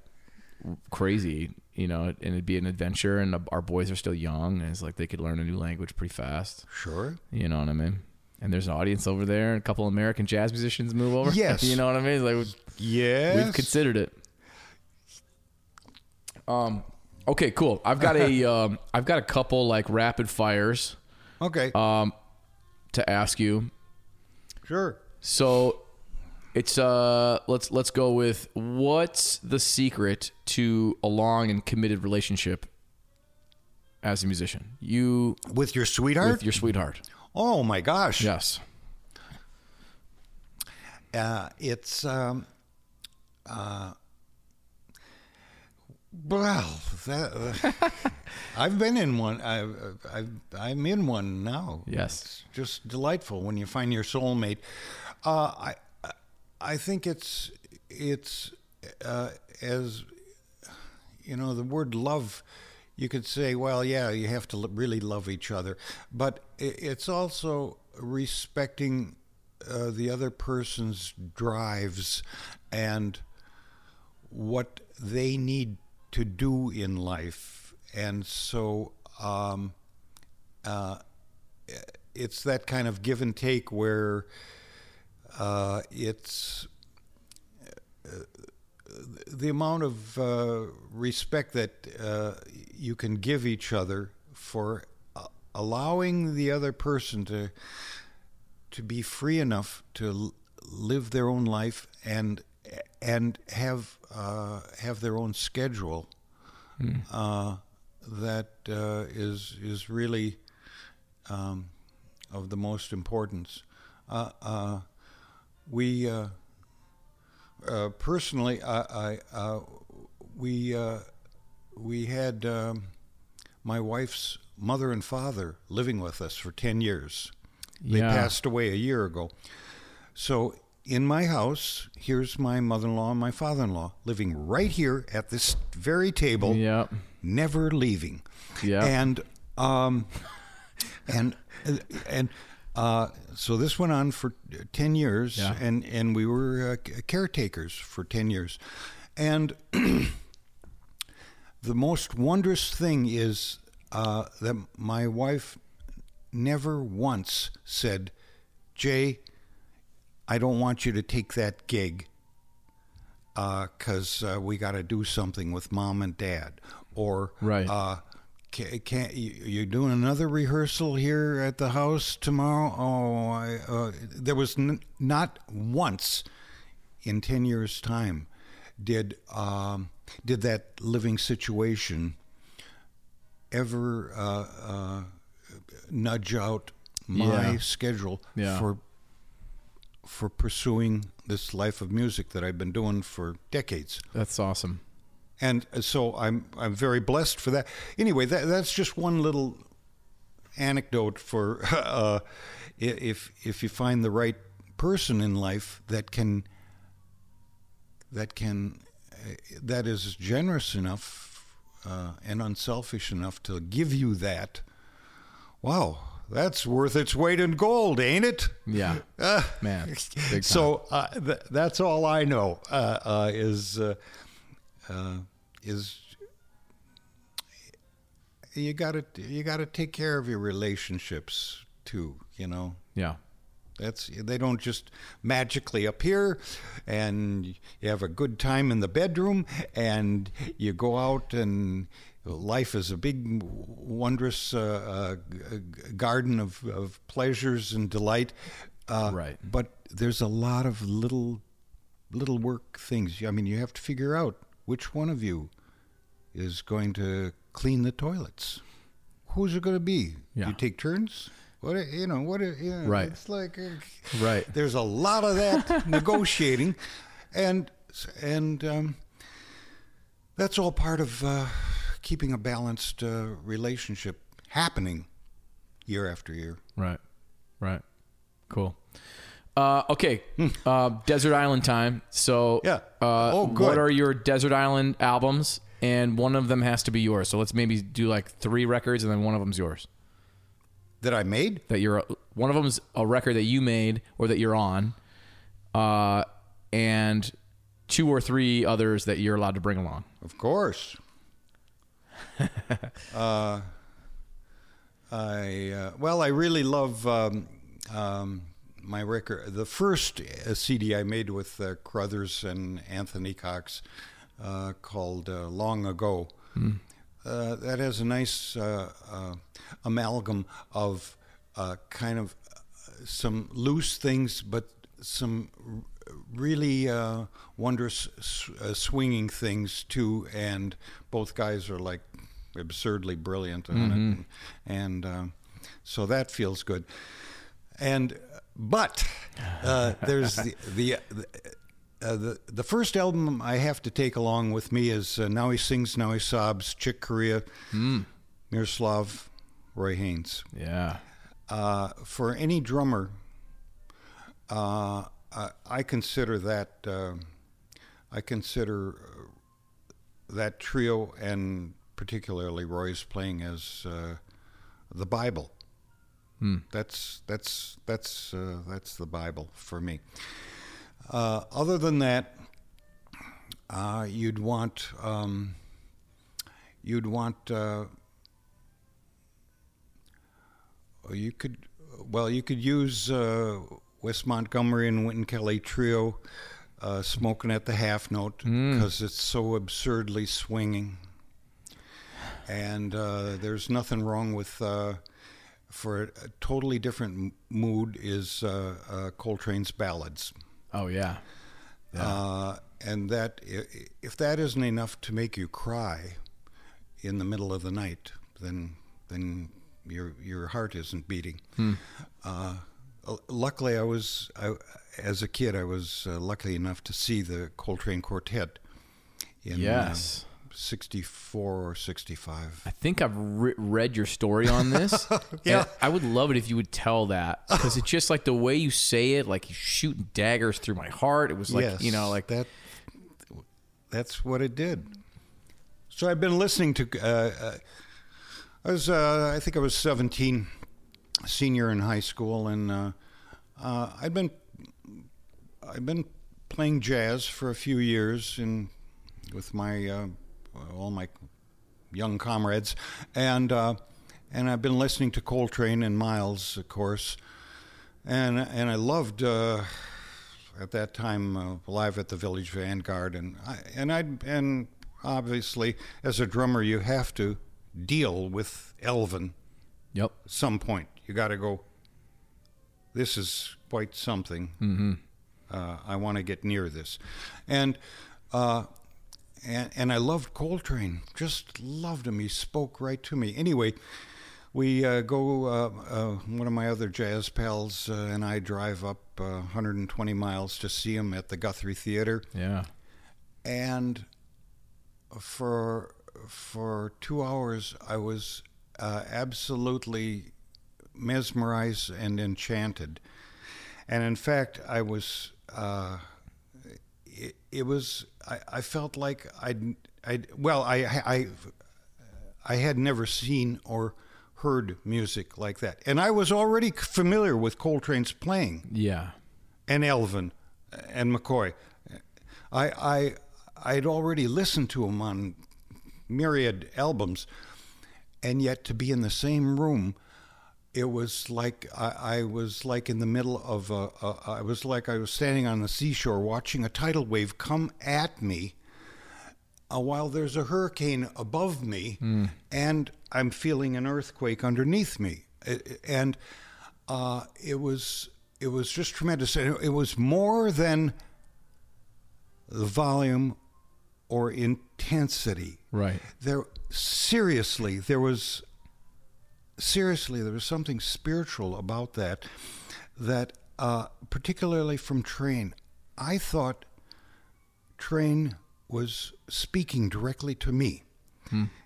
crazy, you know, and it'd be an adventure. And our boys are still young, and it's like they could learn a new language pretty fast. Sure. You know what I mean? And there's an audience over there. and A couple American jazz musicians move over. Yes. you know what I mean? Like Yes. we've considered it. Um. Okay. Cool. I've got a um. I've got a couple like rapid fires okay. um to ask you. sure. So it's uh let's let's go with what's the secret to a long and committed relationship as a musician? You With your sweetheart? with your sweetheart. Oh my gosh. Yes. Uh, it's um, uh, well, that, uh, I've been in one. I, I, I'm in one now. Yes. it's just delightful when you find your soulmate. Uh, I, I think it's it's uh, as you know the word love. You could say, well, yeah, you have to really love each other, but it's also respecting uh, the other person's drives and what they need to do in life, and so um, uh, it's that kind of give and take where uh, it's the amount of uh, respect that uh, you can give each other for uh, allowing the other person to to be free enough to l- live their own life and and have uh, have their own schedule uh, that uh, is is really um, of the most importance. Uh, uh, we uh, personally, I, I uh, we uh, we had um, my wife's mother and father living with us for ten years. They Yeah. passed away a year ago. So in my house, here's my mother-in-law and my father-in-law living right here at this very table, Yeah. never leaving. Yeah. And um, and and uh, so this went on for ten years, Yeah. and and we were uh, caretakers for ten years, and the most wondrous thing is uh, that my wife never once said, "Jay, I don't want you to take that gig because uh, we got to do something with mom and dad," or Right. Can, can you, you doing another rehearsal here at the house tomorrow? Oh, I, uh, there was n- not once in ten years' time did um, did that living situation ever uh, uh, nudge out my Yeah. schedule Yeah. for for pursuing this life of music that I've been doing for decades That's awesome. And so I'm I'm very blessed for that. Anyway, that that's just one little anecdote for uh, if if you find the right person in life that can that can uh, that is generous enough uh, and unselfish enough to give you that. Wow, that's worth its weight in gold, ain't it? Yeah. Uh, Man, so uh, th- that's all I know uh, uh, is uh, is you got to you got to take care of your relationships too. You know Yeah. that's they don't just magically appear, and you have a good time in the bedroom, and you go out and. Life is a big, wondrous uh, uh, garden of, of pleasures and delight. Uh, Right. But there's a lot of little, little work things. I mean, you have to figure out which one of you is going to clean the toilets. Who's it going to be? Yeah. You take turns. What you know? What you know, Right. It's like uh, Right. there's a lot of that negotiating, and and um, that's all part of uh, keeping a balanced uh, relationship happening year after year. Right. Right. Cool. Uh, okay. Uh, Desert Island time. So, Yeah. Uh, Oh, What are your Desert Island albums? And one of them has to be yours. So let's maybe do like three records, and then one of them's yours. That I made. That you're one of them's a record that you made or that you're on, uh, and two or three others that you're allowed to bring along. Of course. uh, I uh, well, I really love um, um, my record. The first uh, CD I made with uh, Crothers and Anthony Cox, uh, called uh, "Long Ago." Uh, that has a nice uh, uh, amalgam of uh, kind of some loose things, but some r- really uh, wondrous uh, swinging things too. And both guys are like absurdly brilliant on it, and um, so that feels good. And but uh, there's the the. the uh, the the first album I have to take along with me is uh, Now He Sings, Now He Sobs, Chick Corea, Miroslav, Roy Haynes. Yeah. Uh, for any drummer, uh, I, I consider that uh, I consider uh, that trio and particularly Roy's playing as uh, the Bible. That's that's that's uh, that's the Bible for me. Uh, other than that, uh, you'd want um, you'd want uh, you could well you could use uh, Wes Montgomery and Wynton Kelly trio, uh, smoking at the half note because it's so absurdly swinging. And uh, there's nothing wrong with. For a, totally different mood is uh, uh, Coltrane's ballads. Oh yeah. Uh, and that if that isn't enough to make you cry in the middle of the night, then then your your heart isn't beating. Uh, luckily, I was I, as a kid. I was uh, lucky enough to see the Coltrane Quartet in uh, Yes. 64 or 65. I think I've re- read your story on this. Yeah. I would love it if you would tell that because it's just like the way you say it, like you're shooting daggers through my heart. It was like, yes, you know, like that. That's what it did. So I've been listening to. Uh, uh, I was, uh, I think I was 17, senior in high school, and uh, uh, I'd been, I've been playing jazz for a few years, and with my uh, all my young comrades, and uh, and I've been listening to Coltrane and Miles, of course, and and I loved. Uh, at that time uh, live at the Village Vanguard, and I, and I and obviously as a drummer you have to deal with Elvin. yep. At some point you got to go. This is quite something. Mm-hmm. Uh, I want to get near this, and uh, and and I loved Coltrane. Just loved him. He spoke right to me. Anyway. We uh, go. Uh, uh, one of my other jazz pals uh, and I drive up uh, 120 miles to see him at the Guthrie Theater, Yeah. and for for two hours I was uh, absolutely mesmerized and enchanted. And in fact, I was. Uh, it, was. I, I felt like I'd. I well, I I I had never seen or heard music like that, and I was already familiar with Coltrane's playing Yeah. and Elvin and McCoy. I I I'd already listened to him on myriad albums, and yet to be in the same room, it was like I, I was like in the middle of a, a. I was like I was standing on the seashore watching a tidal wave come at me. Uh, while there's a hurricane above me, and I'm feeling an earthquake underneath me, and uh, it was it was just tremendous. And It was more than the volume or intensity. Right. There, seriously, there was seriously there was something spiritual about that. That uh, particularly from Train, I thought Train was speaking directly to me.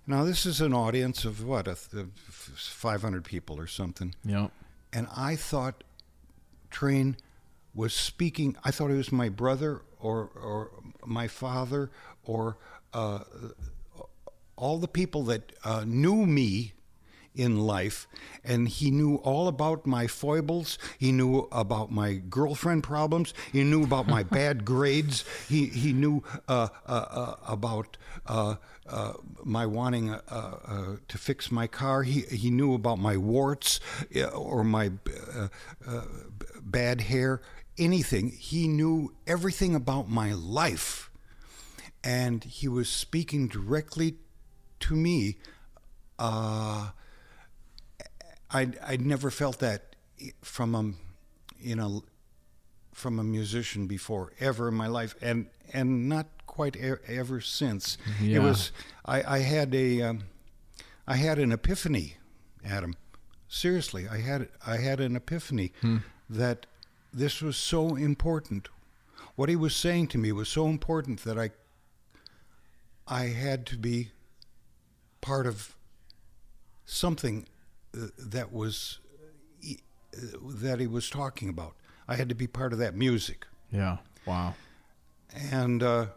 Now this is an audience of what, a th- 500 people or something Yep. and I thought Train was speaking. I thought it was my brother or or my father or uh, all the people that uh, knew me in life, and he knew all about my foibles. He knew about my girlfriend problems. He knew about my bad grades. He he knew uh, uh, uh, about. Uh, uh, my wanting uh, uh, to fix my car. He he knew about my warts or my uh, uh, bad hair. Anything. He knew everything about my life, and he was speaking directly to me. Uh, I'd, I'd never felt that from a, you know, from a musician before ever in my life, and and not quite e- ever since. It was I, I had a um, I had an epiphany, Adam. Seriously, I had I had an epiphany that this was so important. What he was saying to me was so important that I I had to be part of something that was that he was talking about. I had to be part of that music, Yeah. Wow. and uh,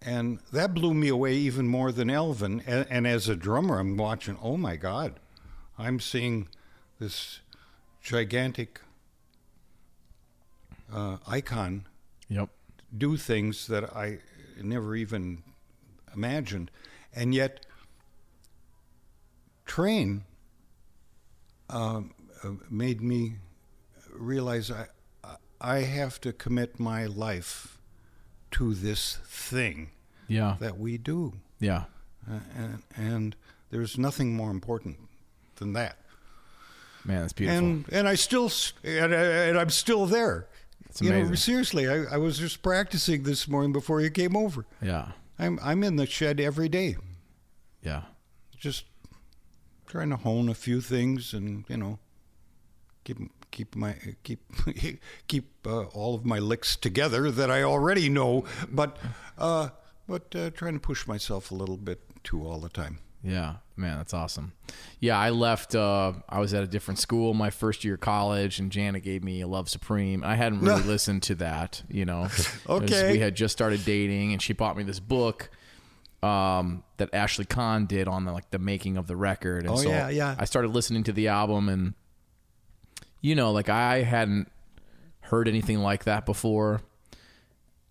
and that blew me away even more than Elvin. And, and as a drummer, I'm watching. Oh my God, I'm seeing this gigantic uh, icon Yep. do things that I never even imagined, and yet train um, uh, made me realize I I have to commit my life to this thing Yeah. that we do, Yeah. uh, and, and there's nothing more important than that. Man, that's beautiful. And and I still and, I, and I'm still there. It's you know, amazing. seriously, I, I was just practicing this morning before you came over. yeah. I'm I'm in the shed every day, Yeah. just trying to hone a few things, and you know, keep keep my keep keep uh, all of my licks together that I already know. But uh, but uh, trying to push myself a little bit too all the time. Yeah, man, that's awesome. Yeah, I left. Uh, I was at a different school my first year of college, and Janet gave me a Love Supreme. I hadn't really listened to that, you know. Okay. we had just started dating, and she bought me this book um, that Ashley Kahn did on the like the making of the record. And Oh, so yeah, yeah. I started listening to the album, and you know, like I hadn't heard anything like that before.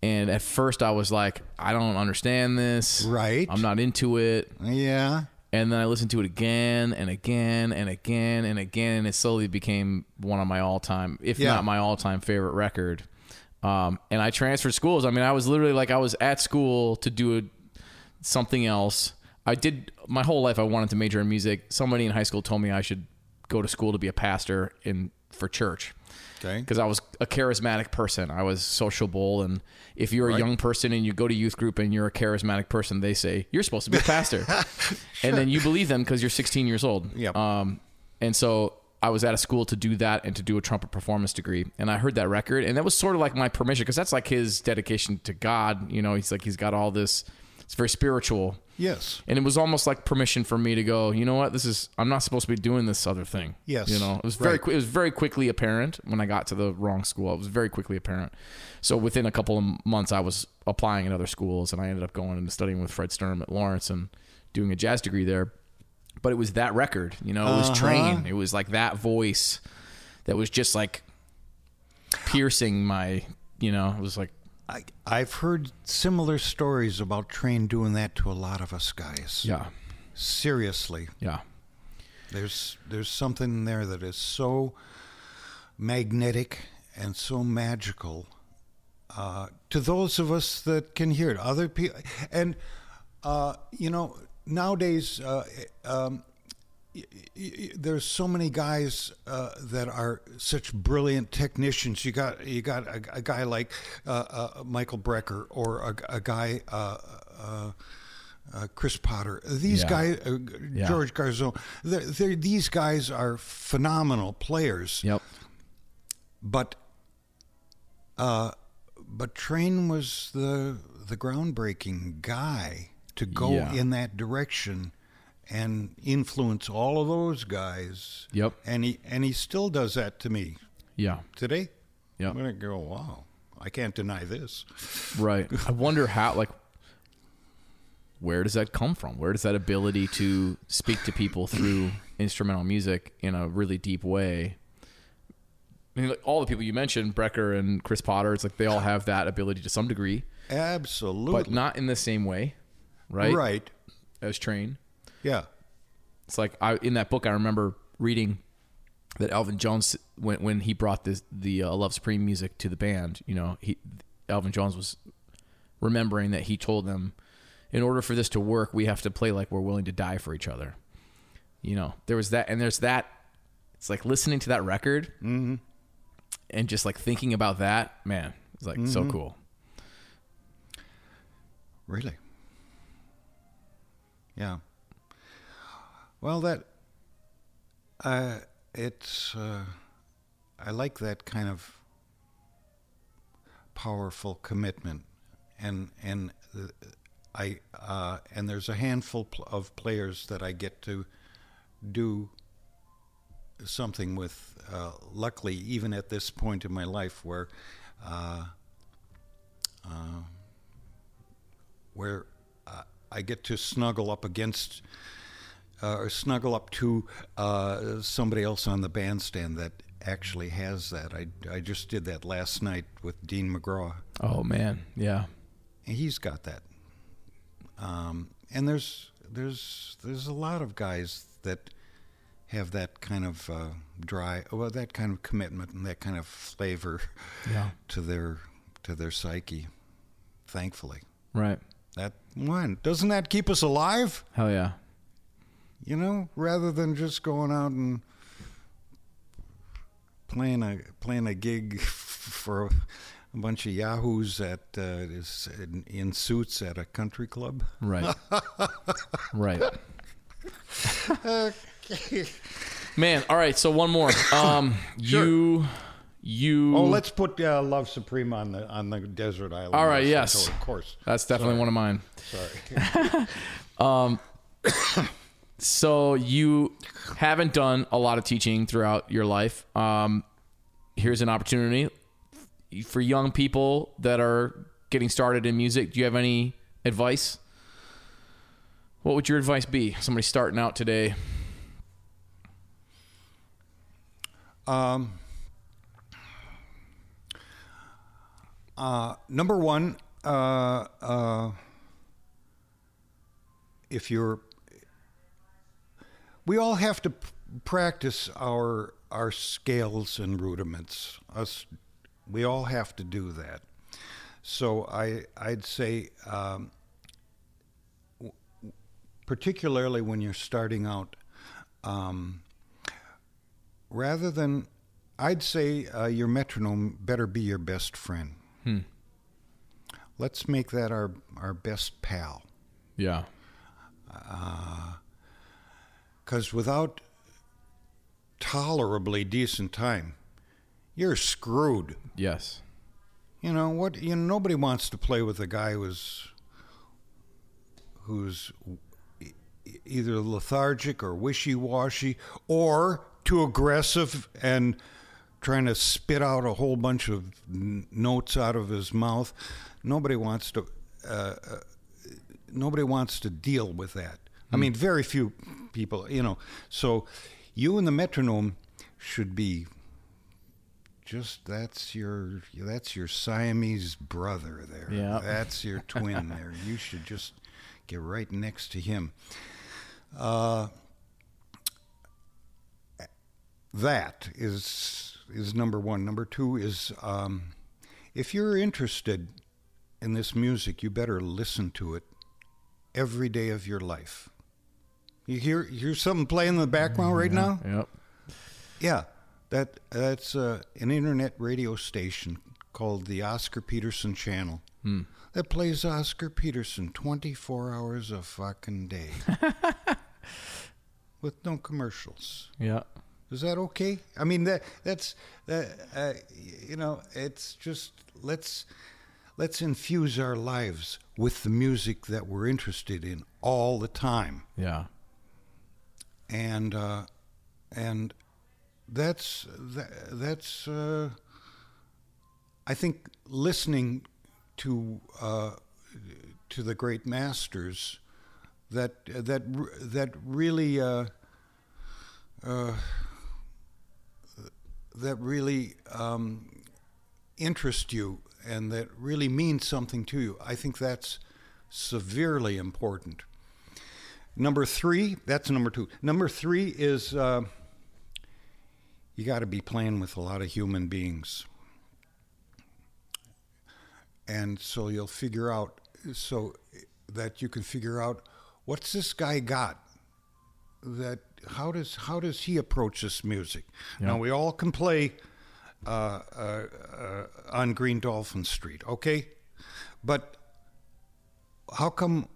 And at first, I was like, I don't understand this. Right. I'm not into it. Yeah. And then I listened to it again and again and again and again, and it slowly became one of my all-time, if Yeah. not my all-time favorite record. Um, and I transferred schools. I mean, I was literally like I was at school to do a, something else. I did my whole life. I wanted to major in music. Somebody in high school told me I should go to school to be a pastor in for church Okay. because I was a charismatic person. I was sociable, and if you're a young person and you go to youth group and you're a charismatic person, they say you're supposed to be a pastor, sure. and then you believe them because you're 16 years old. Yep. Um, and so I was at a school to do that and to do a trumpet performance degree, and I heard that record, and that was sort of like my permission because that's like his dedication to God. You know, he's like he's got all this. It's very spiritual. Yes. And it was almost like permission for me to go. You know what? This is. I'm not supposed to be doing this other thing. Yes. You know, it was very. Right. It was very quickly apparent when I got to the wrong school. It was very quickly apparent. So within a couple of months, I was applying at other schools, and I ended up going and studying with Fred Sturm at Lawrence and doing a jazz degree there. But it was that record. You know, it was Uh-huh. Train. It was like that voice that was just like piercing my. You know, it was like I, I've heard similar stories about Train doing that to a lot of us guys. yeah, Seriously. yeah, There's there's something there that is so magnetic and so magical uh, to those of us that can hear it. Other people, and uh, you know, nowadays uh, um, there's so many guys uh, that are such brilliant technicians. You got you got a, a guy like uh, uh, Michael Brecker or a, a guy. Uh, uh, uh, Chris Potter, these Yeah. guys, uh, Yeah. George Garzone, they're, they're, these guys are phenomenal players. yep, But, uh, but Train was the the groundbreaking guy to go Yeah. in that direction and influence all of those guys. Yep. And he and he still does that to me yeah, today. Yep. I'm gonna go. Wow, I can't deny this. Right. I wonder how, like, where does that come from? Where does that ability to speak to people through instrumental music in a really deep way? I mean, like, all the people you mentioned, Brecker and Chris Potter, it's like they all have that ability to some degree, Absolutely. but not in the same way, right? Right. As Train. Yeah. It's like I in that book I remember reading that Elvin Jones when when he brought this the uh, Love Supreme music to the band, you know, he Elvin Jones was remembering that he told them in order for this to work, we have to play like we're willing to die for each other. You know, there was that and there's that it's like listening to that record and just like thinking about that, man, it's like so cool. Really? Yeah. Well, that uh, it's uh, I like that kind of powerful commitment, and and I uh, and there's a handful of players that I get to do something with. Uh, luckily, even at this point in my life, where uh, where uh, I get to snuggle up against uh, or snuggle up to uh, somebody else on the bandstand that actually has that. I, I just did that last night with Dean Magraw. Oh man, yeah. He's got that. Um, and there's there's there's a lot of guys that have that kind of uh, dry, well, that kind of commitment and that kind of flavor Yeah. to their to their psyche. Thankfully. Right. That one doesn't that keep us alive? Hell yeah. You know, rather than just going out and playing a playing a gig for a bunch of yahoos at uh, is in, in suits at a country club. Right. right. Man, all right. So one more. Um, you you. Oh, let's put uh, Love Supreme on the on the desert island. All right, yes. of course. That's definitely one of mine. Sorry. So you haven't done a lot of teaching throughout your life. Um, here's an opportunity for young people that are getting started in music. Do you have any advice? What would your advice be? Somebody starting out today. Uh, number one, uh, uh, if you're, we all have to p- practice our our scales and rudiments. Us, we all have to do that. So I I'd say, um, w- particularly when you're starting out, um, rather than, I'd say uh, your metronome better be your best friend. Let's make that our our best pal. Yeah. Because without tolerably decent time, you're screwed. Yes. You know what? You know nobody wants to play with a guy who's who's either lethargic or wishy-washy or too aggressive and trying to spit out a whole bunch of n- notes out of his mouth. Nobody wants to. Uh, uh, nobody wants to deal with that. I mean, very few people. You know, so you and the metronome should be just that's your that's your Siamese brother there. Yeah. That's your twin there. You should just get right next to him. Uh, that is is number one. Number two is um, if you're interested in this music, you better listen to it every day of your life. You hear you hear something playing in the background right now? Yep. Yeah, that that's uh, an internet radio station called the Oscar Peterson Channel. That plays Oscar Peterson 24 hours a fucking day. With no commercials. Yeah. Is that okay? I mean that that's that uh, you know, it's just let's let's infuse our lives with the music that we're interested in all the time Yeah. And uh, and that's that, that's uh, I think listening to uh, to the great masters that that that really uh, uh, that really um, interest you and that really means something to you. I think that's severely important. Number three, that's number two. Number three is uh, you got to be playing with a lot of human beings. And so you'll figure out, so that you can figure out what's this guy got? That how does how does he approach this music? Now we all can play uh, uh, uh, on Green Dolphin Street, okay? But how come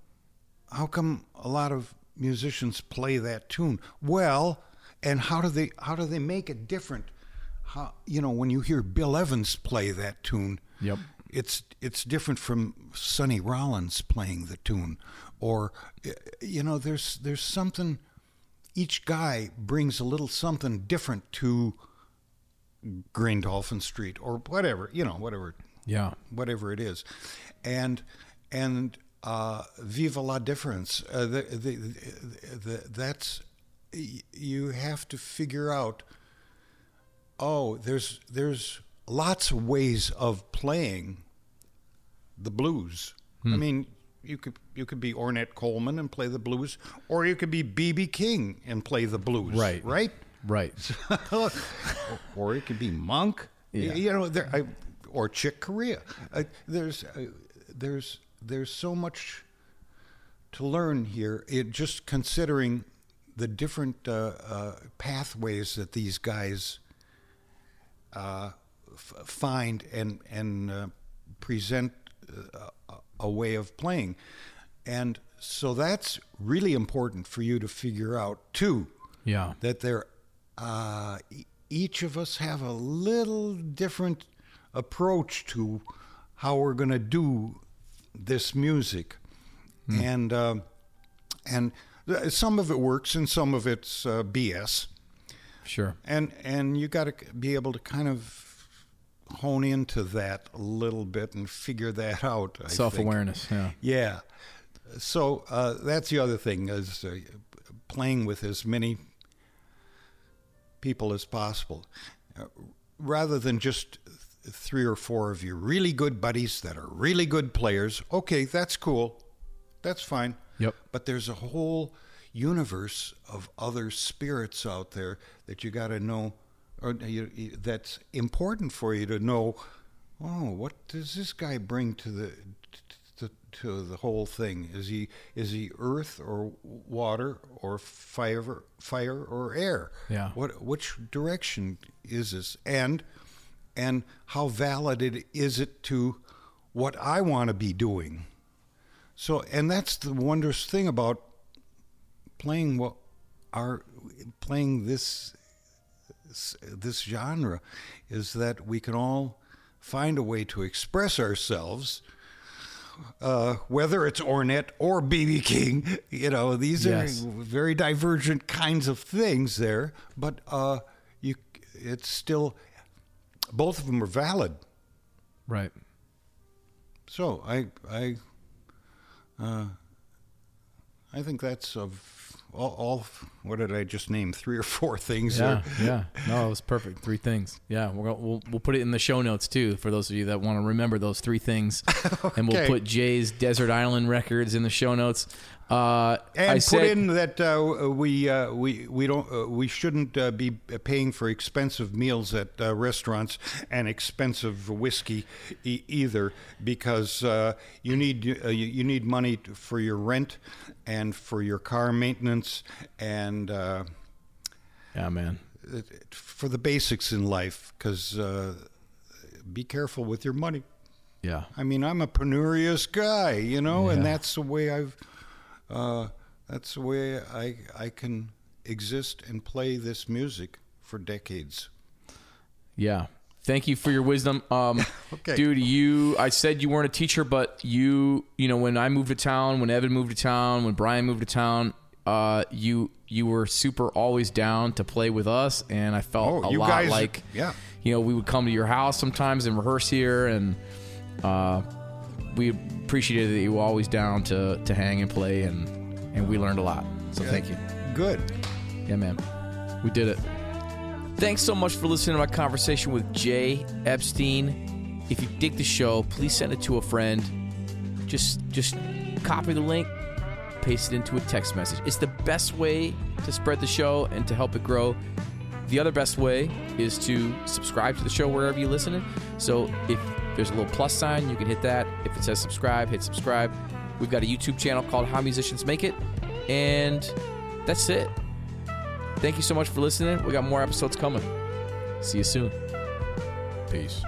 how come a lot of musicians play that tune well and how do they how do they make it different how you know when you hear bill evans play that tune Yep. it's it's different from sonny rollins playing the tune or you know there's there's something each guy brings a little something different to green dolphin street or whatever you know whatever Yeah. whatever it is, and and uh, viva la difference. Uh, the, the, the, the, that's you have to figure out. Oh, there's there's lots of ways of playing the blues. I mean, you could you could be Ornette Coleman and play the blues, or you could be BB King and play the blues. Right. Right. Right. or it could be Monk. Yeah. You know, there, I, or Chick Corea. Uh, there's, uh, there's, there's so much to learn here. It just considering the different uh, uh, pathways that these guys uh, f- find and and uh, present uh, a- way of playing, and so that's really important for you to figure out too Yeah. that they're uh, each of us have a little different approach to how we're going to do this music, and uh, and th- some of it works and some of it's uh, BS, Sure. and and you got to be able to kind of hone into that a little bit and figure that out. I think. Self awareness. Yeah. Yeah. So uh, that's the other thing is uh, playing with as many people as possible, uh, rather than just three or four of your really good buddies that are really good players. Okay, that's cool, that's fine. Yep. But there's a whole universe of other spirits out there that you got to know, or you, that's important for you to know. Oh, what does this guy bring to the to, to the whole thing? Is he is he earth or water or fire fire or air? Yeah. What which direction is this? And and how valid it is it to what I want to be doing? So, and that's the wondrous thing about playing what our playing this this genre is that we can all find a way to express ourselves. Uh, whether it's Ornette or BB King, you know, these Yes. are very divergent kinds of things there, but uh, you, it's still, both of them are valid. Right. So I I uh, I think that's of all, all. What did I just name? Three or four things. Yeah, yeah. No, it was perfect. Three things. Yeah, gonna, we'll we'll put it in the show notes too for those of you that want to remember those three things, and we'll put Jay's Desert Island Records in the show notes. Uh, And I put said, in that uh, we uh, we we don't uh, we shouldn't uh, be paying for expensive meals at uh, restaurants and expensive whiskey e- either because uh, you need uh, you, need money for your rent and for your car maintenance and. Uh, yeah, man. for the basics in life because uh, be careful with your money. Yeah, I mean, I'm a penurious guy, you know, and that's the way I've, uh, that's the way I I can exist and play this music for decades. yeah. Thank you for your wisdom. Um, Okay. dude, you. I said you weren't a teacher, but you. You know, when I moved to town, when Evan moved to town, when Brian moved to town, uh, you you were super always down to play with us, and I felt Oh, a lot guys- like yeah. you know we would come to your house sometimes and rehearse here, and uh, we appreciated that you were always down to to hang and play, and and we learned a lot. So thank you. Good. Yeah, man. We did it. Thanks so much for listening to my conversation with Jay Epstein. If you dig the show, please send it to a friend. Just just copy the link, paste it into a text message. It's the best way to spread the show and to help it grow. The other best way is to subscribe to the show wherever you listen. So if there's a little plus sign, you can hit that. If it says subscribe, hit subscribe. We've got a YouTube channel called How Musicians Make It. And that's it. Thank you so much for listening. We got more episodes coming. See you soon. Peace.